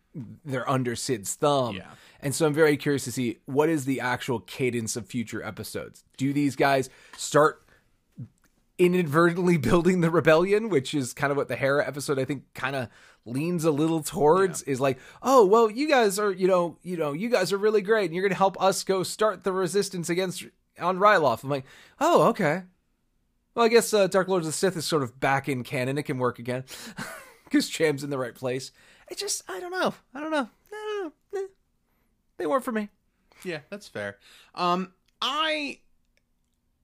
they're under Cid's thumb. Yeah. And so I'm very curious to see what is the actual cadence of future episodes. Do these guys start inadvertently building the rebellion, which is kind of what the Hera episode I think kind of leans a little towards is like, "Oh, well, you guys are, you know, you know, you guys are really great and you're going to help us go start the resistance against on Ryloth." I'm like, "Oh, okay." Well, I guess uh, Dark Lords of the Sith is sort of back in canon. It can work again because Cham's in the right place. It just, I don't know. I don't know. I don't know. Eh. They weren't for me. Yeah, that's fair. Um, I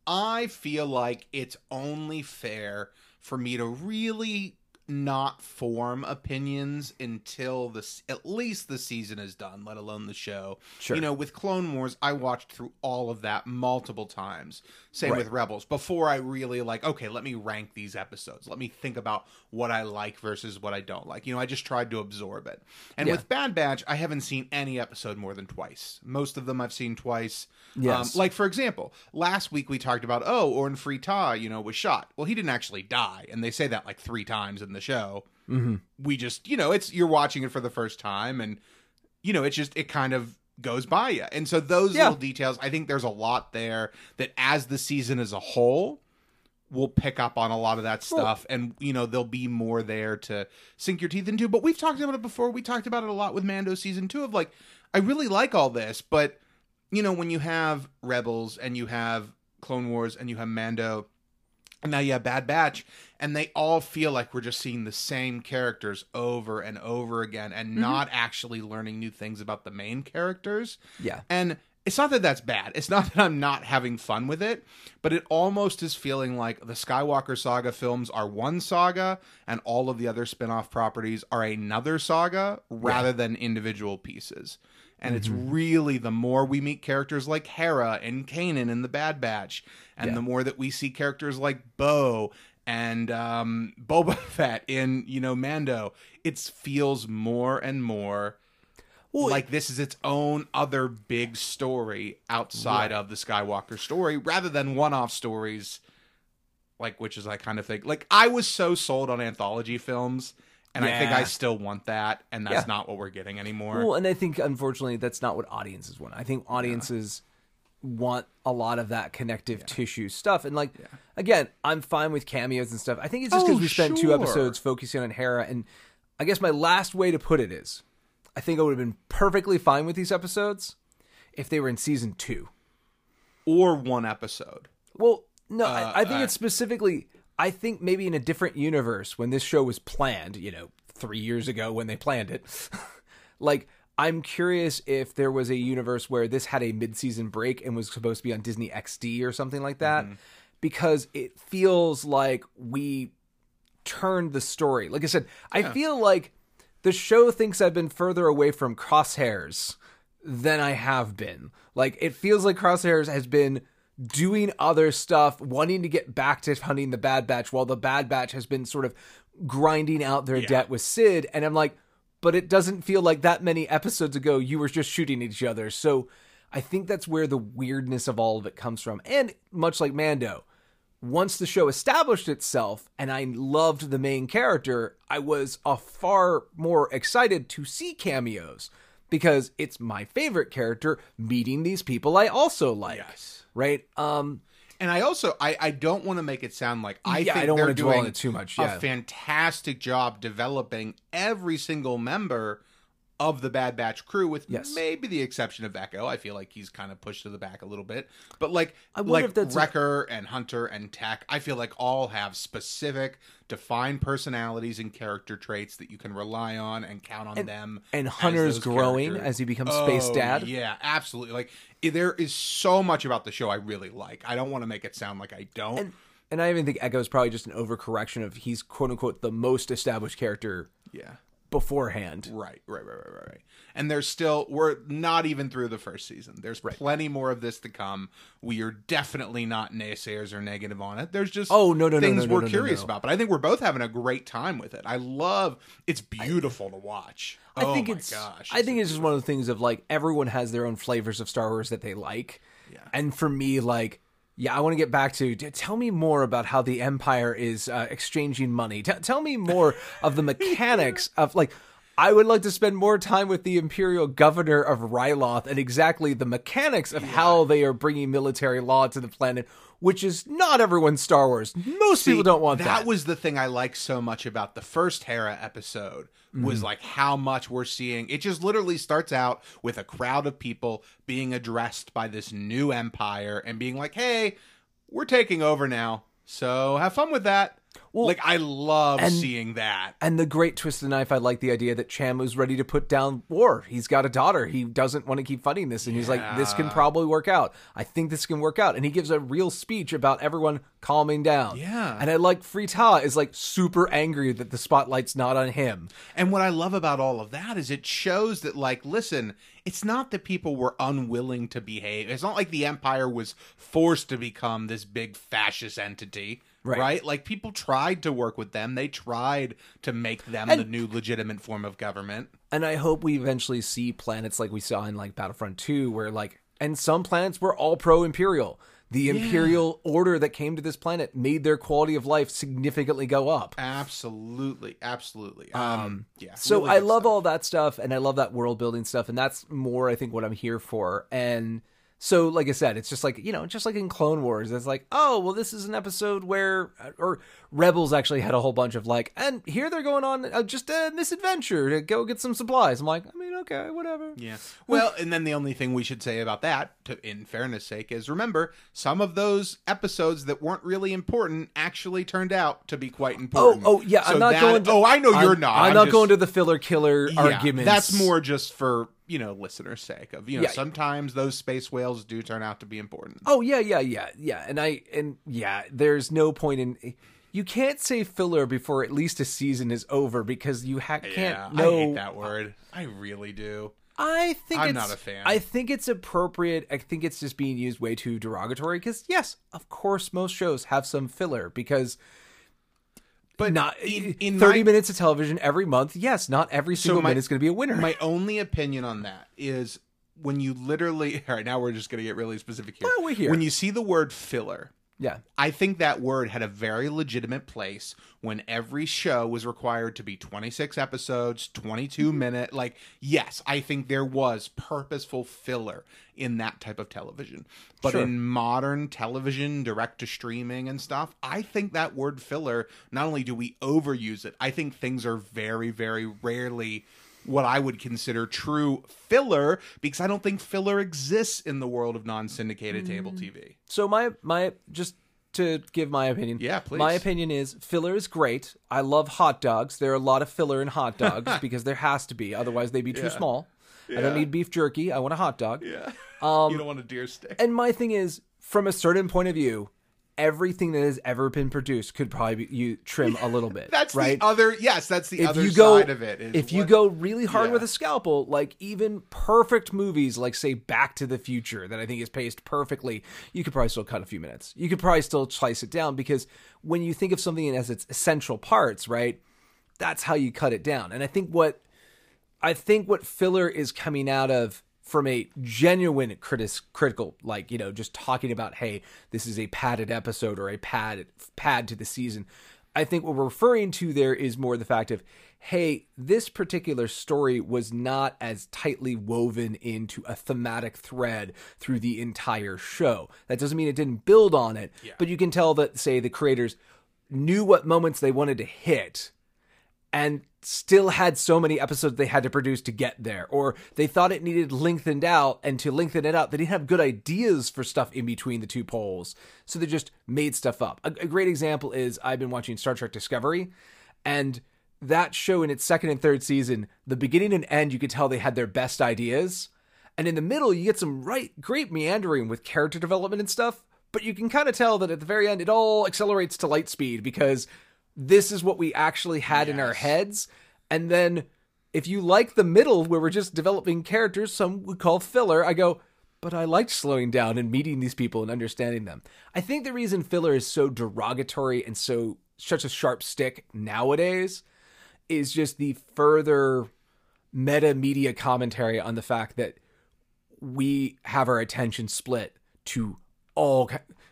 I feel like it's only fair for me to really not form opinions until this at least the season is done, let alone the show. Sure. You know, with Clone Wars, I watched through all of that multiple times. Same Right. with Rebels. Before I really like, okay, let me rank these episodes. Let me think about what I like versus what I don't like. You know, I just tried to absorb it. And Yeah. with Bad Batch, I haven't seen any episode more than twice. Most of them I've seen twice. Yes. Um, like for example, last week we talked about oh, Orn Free Ta, you know, was shot. Well, he didn't actually die, and they say that like three times in the show. Mm-hmm. We just, you know, it's you're watching it for the first time, and you know, it's just it kind of goes by you. And so those Yeah. little details, I think there's a lot there that as the season as a whole will pick up on a lot of that stuff and you know there'll be more there to sink your teeth into but we've talked about it before we talked about it a lot with mando season 2 of like i really like all this but you know when you have rebels and you have clone wars and you have mando and now you have bad batch and they all feel like we're just seeing the same characters over and over again and mm-hmm. not actually learning new things about the main characters Yeah. and it's not that that's bad. It's not that I'm not having fun with it, but it almost is feeling like the Skywalker saga films are one saga and all of the other spin-off properties are another saga rather than individual pieces. And it's really the more we meet characters like Hera and Kanan in the Bad Batch, and Yeah. the more that we see characters like Bo and um, Boba Fett in you know Mando, it feels more and more like this is its own other big story outside of the Skywalker story rather than one-off stories like which is I kind of think like I was so sold on anthology films and I think I still want that and that's Yeah. not what we're getting anymore. Well, and I think unfortunately that's not what audiences want. I think audiences want a lot of that connective tissue stuff. And like again, I'm fine with cameos and stuff. I think it's just because Oh, we spent two episodes focusing on Hera. And I guess my last way to put it is, I think I would have been perfectly fine with these episodes if they were in season two. or one episode. Well, no, I, I think uh, it's specifically. I think maybe in a different universe when this show was planned, you know, three years ago when they planned it. like, I'm curious if there was a universe where this had a mid-season break and was supposed to be on Disney XD or something like that, mm-hmm. because it feels like we turned the story. Like I said, I feel like the show thinks I've been further away from Crosshairs than I have been. Like it feels like Crosshairs has been doing other stuff, wanting to get back to hunting the Bad Batch, while the Bad Batch has been sort of grinding out their debt with Cid. And I'm like, but it doesn't feel like that many episodes ago you were just shooting each other. So I think that's where the weirdness of all of it comes from. And much like Mando, once the show established itself and I loved the main character, I was a far more excited to see cameos because it's my favorite character meeting these people I also like. Yes. Right? Um And I also I, I don't want to make it sound like I Yeah, I think don't they're wanna dwell on doing it too much, a yeah. fantastic job developing every single member of the Bad Batch crew, with Yes. maybe the exception of Echo. I feel like he's kind of pushed to the back a little bit, but like wonder like that's a- Wrecker and Hunter and Tech, I feel like all have specific, defined personalities and character traits that you can rely on and count on them. and Hunter's those growing characters. as he becomes Space Oh, Dad. Yeah, absolutely. Like there is so much about the show I really like. I don't want to make it sound like I don't. and I even think Echo is probably just an overcorrection of he's quote unquote the most established character Yeah. Beforehand. Right, right, right, right, right, right. And there's still we're not even through the first season. There's plenty more of this to come. We are definitely not naysayers or negative on it. There's just Oh, no, no, things no, no, we're no, no, curious about. But I think we're both having a great time with it. I love it's beautiful to watch. I oh think my it's gosh. I think it's just one of the things of like everyone has their own flavors of Star Wars that they like. Yeah. And for me like yeah, I want to get back to tell me more about how the Empire is uh, exchanging money. T- tell me more of the mechanics of like I would like to spend more time with the Imperial Governor of Ryloth and exactly the mechanics of how they are bringing military law to the planet, which is not everyone's Star Wars. Most people don't want that. that was the thing I liked so much about the first Hera episode was Mm-hmm. like how much we're seeing. It just literally starts out with a crowd of people being addressed by this new empire and being like, "Hey, we're taking over now, so have fun with that." Like I love and- seeing that. And the great twist of the knife, I like the idea that Cham was ready to put down war. He's got a daughter. He doesn't want to keep fighting this. And he's like, this can probably work out. I think this can work out. And he gives a real speech about everyone calming down. Yeah. And I like Free Ta is like super angry that the spotlight's not on him. And what I love about all of that is it shows that, like, listen, it's not that people were unwilling to behave. It's not like the empire was forced to become this big fascist entity, Right. right? Like, people tried to work with them. They tried to make them And- the new legitimate form of government. And I hope we eventually see planets like we saw in like Battlefront 2, where like, and some planets were all pro Imperial. The Imperial order that came to this planet made their quality of life significantly go up. Absolutely, absolutely. Um, yeah. So really I love stuff. all that stuff and I love that world building stuff and that's more I think what I'm here for. And so like I said, it's just like, you know, just like in Clone Wars, it's like, oh, well this is an episode where or Rebels actually had a whole bunch of like and here they're going on uh, just a misadventure to go get some supplies. I'm like, I mean, okay, whatever. Yeah. Well, and then the only thing we should say about that, to, in fairness' sake, is remember some of those episodes that weren't really important actually turned out to be quite Oh, important. oh oh yeah, So I'm not that- going to Oh, I know you're I'm- not. I'm, not just- going to the filler killer Yeah, arguments. That's more just for you know listeners' sake. Of you know, Yeah. sometimes those space whales do turn out to be important. Oh yeah, yeah, yeah, yeah. And I and yeah, there's no point in you can't say filler before at least a season is over because you ha- can't yeah, know. I hate that word. I really do. I think I'm it's, not a fan. I think it's appropriate. I think it's just being used way too derogatory because yes, of course, most shows have some filler because. But not in- eh, in thirty my- minutes of television every month. Yes, not every single my- minute is going to be a winner. My only opinion on that is when you literally. All right, now we're just going to get really specific here. Oh, we're here. When you see the word filler, yeah, I think that word had a very legitimate place when every show was required to be 26 episodes, 22 mm-hmm. minute. Like, yes, I think there was purposeful filler in that type of television. But Sure. in modern television, direct to streaming and stuff, I think that word filler, not only do we overuse it, I think things are very, very rarely what I would consider true filler because I don't think filler exists in the world of non syndicated table mm. TV. So my my just to give my opinion. Yeah, please. My opinion is filler is great. I love hot dogs. There are a lot of filler in hot dogs because there has to be. Otherwise, they'd be too small. I don't Yeah. need beef jerky. I want a hot dog. Yeah. you um, don't want a deer stick. And my thing is, from a certain point of view, everything that has ever been produced could probably be, you trim a little bit. That's right. the other. Yes, that's the if other you go, side of it. if you go really hard Yeah. with a scalpel, like even perfect movies, like say Back to the Future, that I think is paced perfectly, you could probably still cut a few minutes. You could probably still slice it down because when you think of something as its essential parts, right? That's how you cut it down. And I think what I think what filler is coming out of from a genuine critis- critical, like you know, just talking about, hey, this is a padded episode or a pad pad to the season. I think what we're referring to there is more the fact of, hey, this particular story was not as tightly woven into a thematic thread through the entire show. That doesn't mean it didn't build on it, but you can tell that, say, the creators knew what moments they wanted to hit and still had so many episodes they had to produce to get there or they thought it needed lengthened out and to lengthen it out they didn't have good ideas for stuff in between the two poles so they just made stuff up. A, a great example is i've been watching star trek discovery and that show in its second and third season the beginning and end you could tell they had their best ideas and in the middle you get some right great meandering with character development and stuff but you can kind of tell that at the very end it all accelerates to light speed because this is what we actually had in our heads. And then if you like the middle where we're just developing characters, some would call filler, I go, but I liked slowing down and meeting these people and understanding them. I think the reason filler is so derogatory and so such a sharp stick nowadays is just the further meta media commentary on the fact that we have our attention split to all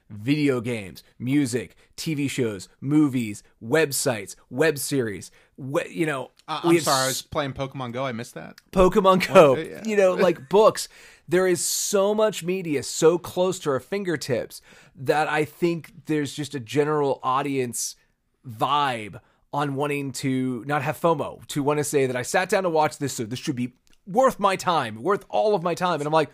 video games, music, TV shows, movies, websites, web series. We, you know, Uh, I'm sorry, I was playing Pokemon Go. I missed that. Pokemon Go, What? Yeah. you know, like books. There is so much media so close to our fingertips that I think there's just a general audience vibe on wanting to not have FOMO, to want to say that I sat down to watch this, so this should be worth my time, worth all of my time. And I'm like,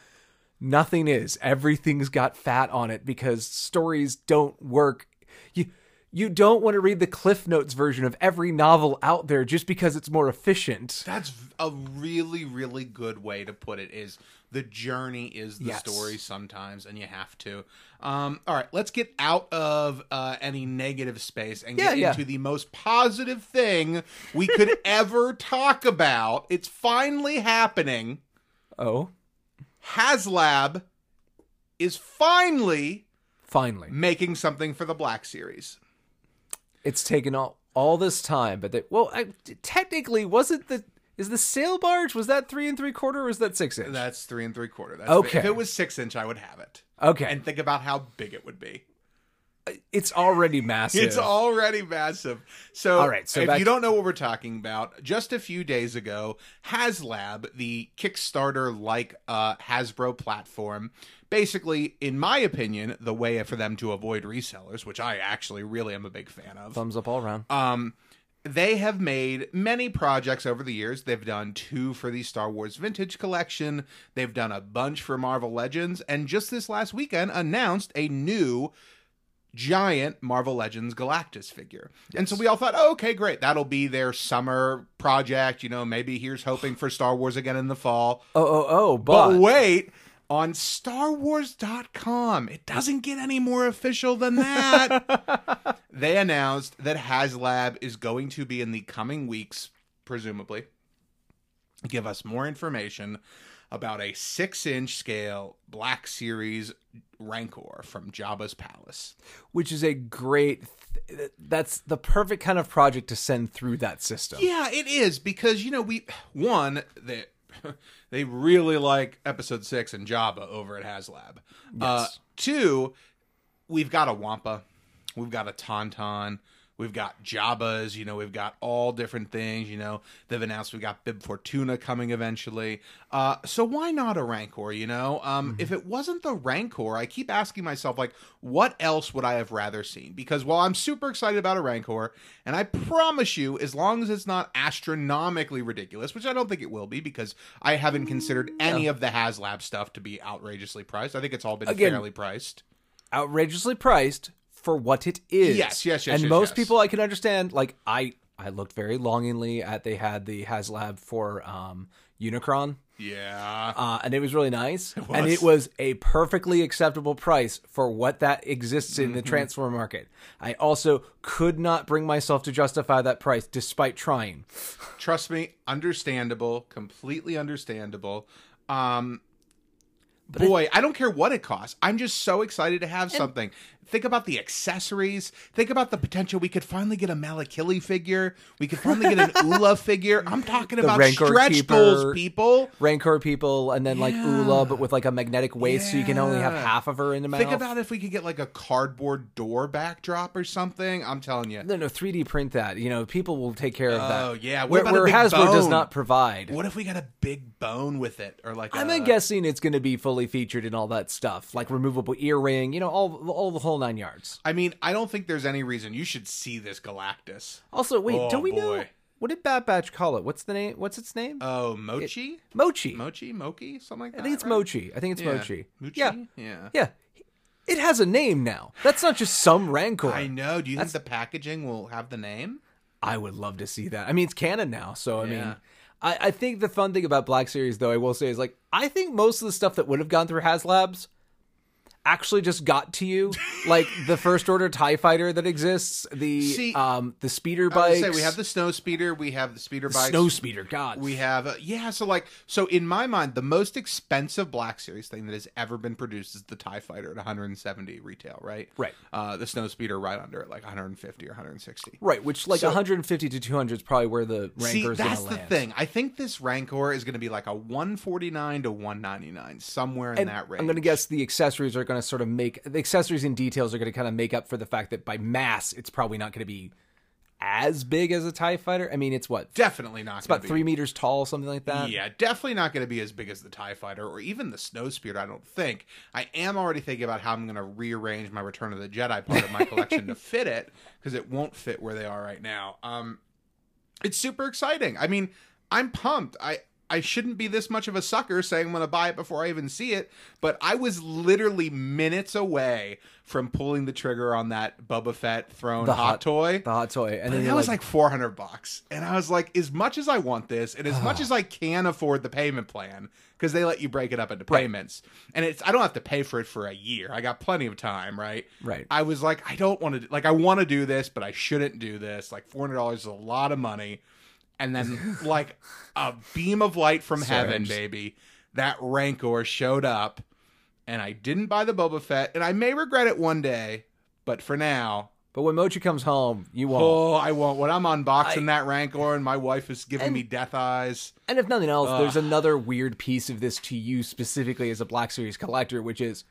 nothing is. Everything's got fat on it because stories don't work. You you don't want to read the Cliff Notes version of every novel out there just because it's more efficient. That's a really, really good way to put it. Is the journey is the Yes. story sometimes, and you have to. Um, all right, let's get out of uh, any negative space and get Yeah, yeah. into the most positive thing we could ever talk about. It's finally happening. Oh, HasLab is finally finally. making something for the Black Series. It's taken all all this time, but they, well, I, technically, wasn't the is the sail barge was that three and three quarter or was that six inch? That's three and three quarter. That's Okay. If it was six inch, I would have it. Okay. And think about how big it would be. It's already massive. It's already massive. So, All right, so if back- you don't know what we're talking about, just a few days ago, HasLab, the Kickstarter like uh, Hasbro platform, basically, in my opinion, the way for them to avoid resellers, which I actually really am a big fan of. thumbs up all around. Um, they have made many projects over the years. They've done two for the Star Wars Vintage Collection. They've done a bunch for Marvel Legends, and just this last weekend announced a new giant Marvel Legends Galactus figure. And so we all thought, oh, okay, great. That'll be their summer project. You know, maybe here's hoping for Star Wars again in the fall. oh oh oh, But but, wait, on StarWars.com, it doesn't get any more official than that. they announced that HasLab is going to be in the coming weeks, presumably, give us more information about a six inch scale Black Series Rancor from Jabba's Palace. which is a great. Th- that's the perfect kind of project to send through that system. Yeah, it is because you know we one they they really like episode six and Jabba over at HasLab. Uh, two, we've got a Wampa, we've got a Tauntaun, we've got Jabba's. You know, we've got all different things. You know, they've announced we've got Bib Fortuna coming eventually. Uh, so why not a Rancor? You know, um, if it wasn't the Rancor, I keep asking myself like, what else would I have rather seen? Because while I'm super excited about a Rancor, and I promise you, as long as it's not astronomically ridiculous, which I don't think it will be, because I haven't considered any of the HasLab stuff to be outrageously priced. I think it's all been Again- fairly priced. outrageously priced for what it is. Yes, yes, yes, And yes, most yes. people I can understand. Like I, I looked very longingly at they had the HasLab for um, Unicron, Yeah. uh, and it was really nice. was. And it was a perfectly acceptable price for what that exists in the Mm-hmm. transformer market. I also could not bring myself to justify that price, despite trying. Trust me, understandable, completely understandable. Um Boy, I, don't care what it costs. I'm just so excited to have something. Think about the accessories. Think about the potential. We could finally get a Malakili figure. We could finally get an Oola figure. I'm talking about Rancor stretch Keeper. goals, people. Rancor people, and then like Yeah. Oola, but with like a magnetic waist, so you can only have half of her in the mouth. Think about if we could get like a cardboard door backdrop or something. I'm telling you. No, no, 3D print that. You know, people will take care of that. Oh, yeah. What Where, where Hasbro does not provide. What if we got a big bone with it, or like I'm a, guessing it's going to be fully featured in all that stuff, like removable earring, you know, all all the whole nine yards. I mean, I don't think there's any reason you should see this Galactus. Also, wait, Oh, don't we know what did Bad Batch call it? What's the name? What's its name? Oh, Mochi, Mochi. Mochi, Moki, something like that. I think it's right? Mochi. I think it's Yeah. Mochi. Mochi? Yeah, yeah. yeah. It has a name now. That's not just some Rancor. I know. Do you think the packaging will have the name? I would love to see that. I mean, it's canon now, so I Yeah. mean, I, I think the fun thing about Black Series, though, I will say, is like I think most of the stuff that would have gone through HasLabs actually just got to you, like the first order Tie Fighter that exists, the See, um the speeder bike. say we have the snow speeder, we have the speeder bike, snow speeder. God, We have uh, yeah, so like so in my mind, the most expensive Black Series thing that has ever been produced is the Tie Fighter at 170 retail, right? Right. Uh, the Snow Speeder right under it, like 150 or 160. right? Which like So- 150 to 200 is probably where the See, Rancor is that's the land. thing. I think this Rancor is going to be like a 149 to 199, somewhere in And that range. I'm going to guess the accessories are going to sort of make the accessories and details are going to kind of make up for the fact that by mass, it's probably not going to be as big as a Tie Fighter. I mean, it's what definitely not. it's about three meters tall, something like that. Yeah, definitely not going to be as big as the Tie Fighter or even the Snow Speeder. I don't think. I am already thinking about how I'm going to rearrange my Return of the Jedi part of my collection to fit it because it won't fit where they are right now. Um, it's super exciting. I mean, I'm pumped. I I shouldn't be this much of a sucker saying I'm going to buy it before I even see it, but I was literally minutes away from pulling the trigger on that Boba Fett throne The hot, hot- toy. The hot toy, and then that was like, like 400 bucks. And I was like, as much as I want this and as much as I can afford the payment plan, because they let you break it up into payments. And it's, I don't have to pay for it for a year. I got plenty of time, right? Right. I was like, I don't want to, like, I want to do this, but I shouldn't do this. Like, $400 is a lot of money. And then, like, a beam of light from heaven, baby, that Rancor showed up. And I didn't buy the Boba Fett. And I may regret it one day. But for now, but when Mochi comes home, you won't. Oh, I won't. When I'm unboxing I- that Rancor and my wife is giving And- me death eyes. And if nothing else, there's another weird piece of this to you specifically as a Black Series collector, which is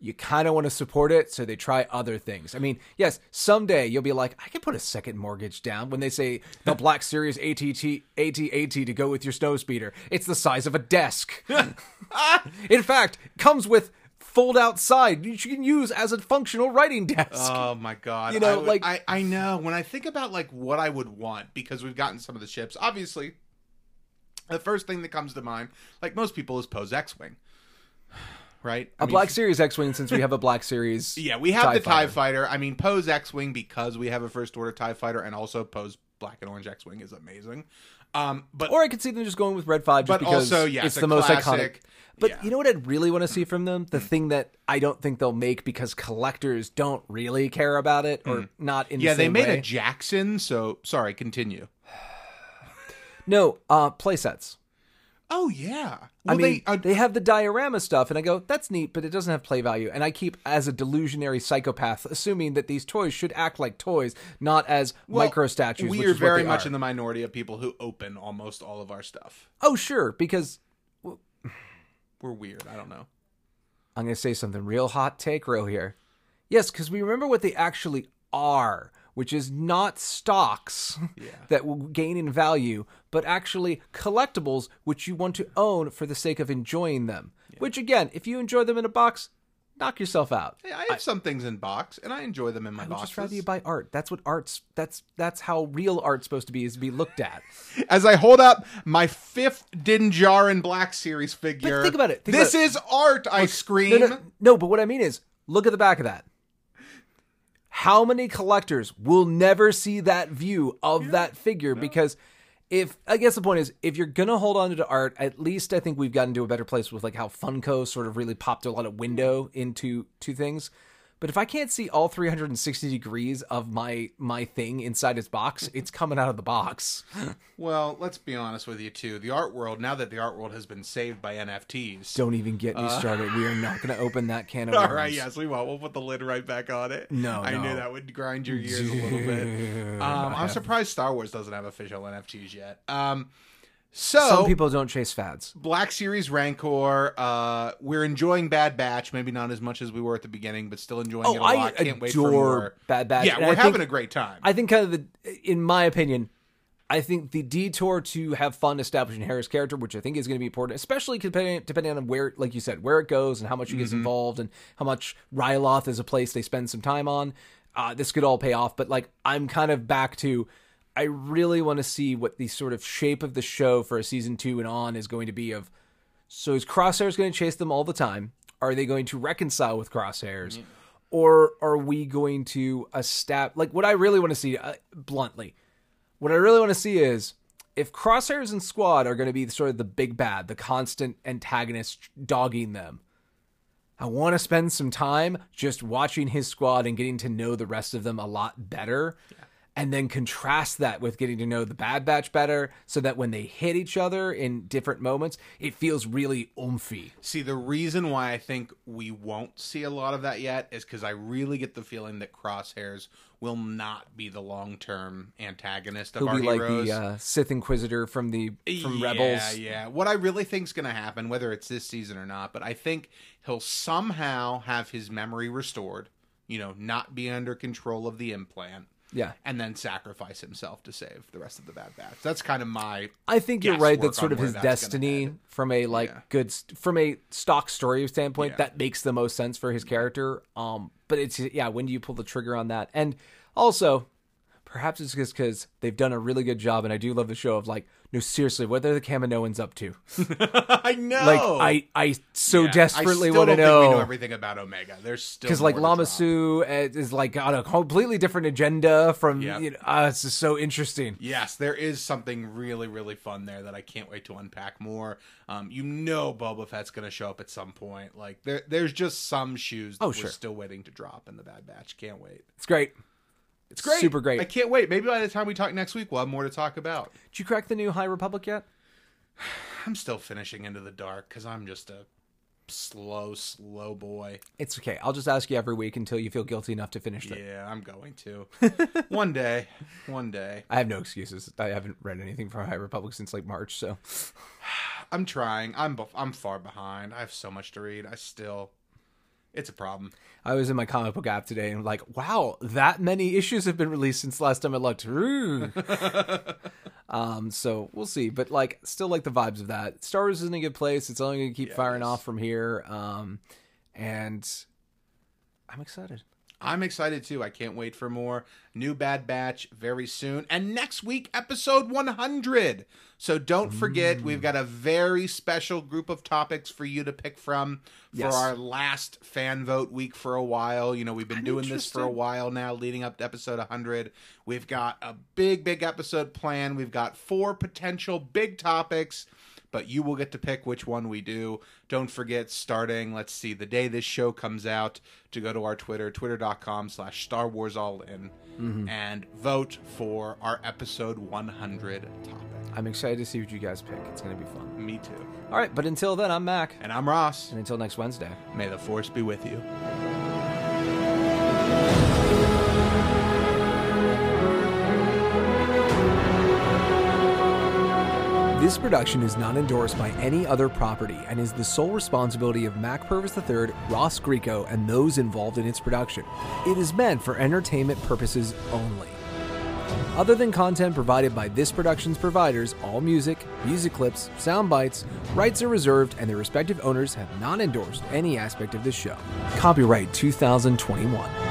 you kind of want to support it, so they try other things. I mean, yes, someday you'll be like, I can put a second mortgage down when they say the Black Series ATT AT-AT to go with your snow speeder. It's the size of a desk. Ah! In fact, comes with fold out side you can use as a functional writing desk. Oh my god! You know, I would- like- I, I know when I think about like what I would want because we've gotten some of the ships. Obviously, the first thing that comes to mind, like most people, is Poe's X-wing, right? I a mean, Black Series X-wing, since we have a Black Series. Yeah, we have TIE the Tie Fighter. I mean, Poe's X-wing because we have a First Order Tie Fighter, and also Poe's Black and Orange X-wing is amazing. Um, but Or I could see them just going with Red Five, just But because also, yeah, it's it's the most iconic. But Yeah. Mm. you know what I'd really want to see from them? The thing that I don't think they'll make because collectors don't really care about it, or not in Mm. yeah, the they made way. a Jackson. So sorry, continue. no uh, playsets. Oh yeah. I mean, they, uh, they have the diorama stuff, and I go, "That's neat," but it doesn't have play value. And I keep, as a delusionary psychopath, assuming that these toys should act like toys, not as well, micro statues. We which are very much are. in the minority of people who open almost all of our stuff. Oh, sure, because We're weird. I don't know. I'm going to say something real hot take real here. Yes, because we remember what they actually are, which is not stocks that will gain in value, but actually collectibles which you want to own for the sake of enjoying them. Which, again, if you enjoy them in a box, knock yourself out. Yeah, I have some things in box, and I enjoy them in my I boxes. just rather you buy art. That's what art's. That's that's how real art's supposed to be. Is to be looked at. As I hold up my fifth Din Djarin Black Series figure, think about it. Think this about it. is art. I scream. No, no, no, but what I mean is, look at the back of that. How many collectors will never see that view of that figure? Because if I guess the point is, if you're gonna hold on to art, at least I think we've gotten to a better place with like how Funko sort of really popped a lot of window into two things. But if I can't see all 360 degrees of my my thing inside its box, it's coming out of the box. Well, let's be honest with you too. The art world, now that the art world has been saved by NFTs. Don't even get me started. We are not going to open that can of all worms. All right, yes, we won't. We'll put the lid right back on it. No, I knew that would grind your gears a little bit. Um, I'm surprised Star Wars doesn't have official NFTs yet. Um, so Some people don't chase fads. Black Series Rancor. Uh, we're enjoying Bad Batch. Maybe not as much as we were at the beginning, but still enjoying Oh, it a I lot. Can't wait for more. Bad Batch, Yeah, and we're I having think- a great time. I think kind of the, in my opinion, I think the detour to have fun establishing Hera's character, which I think is going to be important, especially depending depending on where, like you said, where it goes and how much he Mm-hmm. gets involved and how much Ryloth is a place they spend some time on. Uh, this could all pay off, but like I'm kind of back to. I really want to see what the sort of shape of the show for a season two and on is going to be. Of so is Crosshairs going to chase them all the time? Are they going to reconcile with Crosshairs? Or are we going to establish, like, what I really want to see, uh, bluntly, what I really want to see is if Crosshairs and Squad are going to be sort of the big bad, the constant antagonist dogging them, I want to spend some time just watching his squad and getting to know the rest of them a lot better. And then contrast that with getting to know the Bad Batch better so that when they hit each other in different moments, it feels really oomphy. See, the reason why I think we won't see a lot of that yet is because I really get the feeling that Crosshairs will not be the long term antagonist of He'll our be like the uh, Sith Inquisitor from the from yeah, Rebels. Yeah, What I really think's going to happen, whether it's this season or not, but I think he'll somehow have his memory restored. You know, not be under control of the implant. Yeah. and then sacrifice himself to save the rest of the Bad Batch. That's kind of my. I think you're right. That's sort of his destiny from a like Yeah. good from a stock story standpoint. Yeah. That makes the most sense for his character. Um, but it's yeah, when do you pull the trigger on that? And also, perhaps it's just because they've done a really good job, and I do love the show of like, no, seriously, what are the Kaminoans up to? I know. Like, I I so. Yeah, desperately want to don't think we know know. everything about Omega. There's still Because like more to Lama drop. Su uh, is like got a completely different agenda from Yep. you know, uh, it's just so interesting. Yes, there is something really, really fun there that I can't wait to unpack more. Um, you know, Boba Fett's going to show up at some point. Like there, there's just some shoes that Oh, we're sure. still waiting to drop in the Bad Batch. Can't wait. It's great. It's great, Super great. I can't wait. Maybe by the time we talk next week, we'll have more to talk about. Did you crack the new High Republic yet? I'm still finishing Into the Dark because I'm just a slow, slow boy. It's okay. I'll just ask you every week until you feel guilty enough to finish it. Yeah, I'm going to. one day, one day. I have no excuses. I haven't read anything from High Republic since like March, so I'm trying. I'm I'm far behind. I have so much to read. I still. It's a problem. I was in my comic book app today and like, wow, that many issues have been released since last time I looked. Um, so we'll see, but like, still like the vibes of that. Star Wars is in a good place. It's only going to keep it firing off from here. Um, and I'm excited. I'm excited too. I can't wait for more new Bad Batch very soon. And next week, episode 100. So don't forget, Mm. we've got a very special group of topics for you to pick from for Yes. our last fan vote week for a while. You know, we've been I'm doing this for a while now, leading up to episode 100. We've got a big, big episode planned. We've got four potential big topics but you will get to pick which one we do. Don't forget, starting, let's see, the day this show comes out, to go to our Twitter, twitter.com slash Star Wars All In, mm-hmm. and vote for our episode 100 topic. I'm excited to see what you guys pick. It's going to be fun. Me too. All right, but until then, I'm Mac. And I'm Ross. And until next Wednesday. May the Force be with you. This production is not endorsed by any other property and is the sole responsibility of Mac Purvis III, Ross Greco, and those involved in its production. It is meant for entertainment purposes only. Other than content provided by this production's providers, all music, music clips, sound bites, rights are reserved, and their respective owners have not endorsed any aspect of this show. Copyright 2021.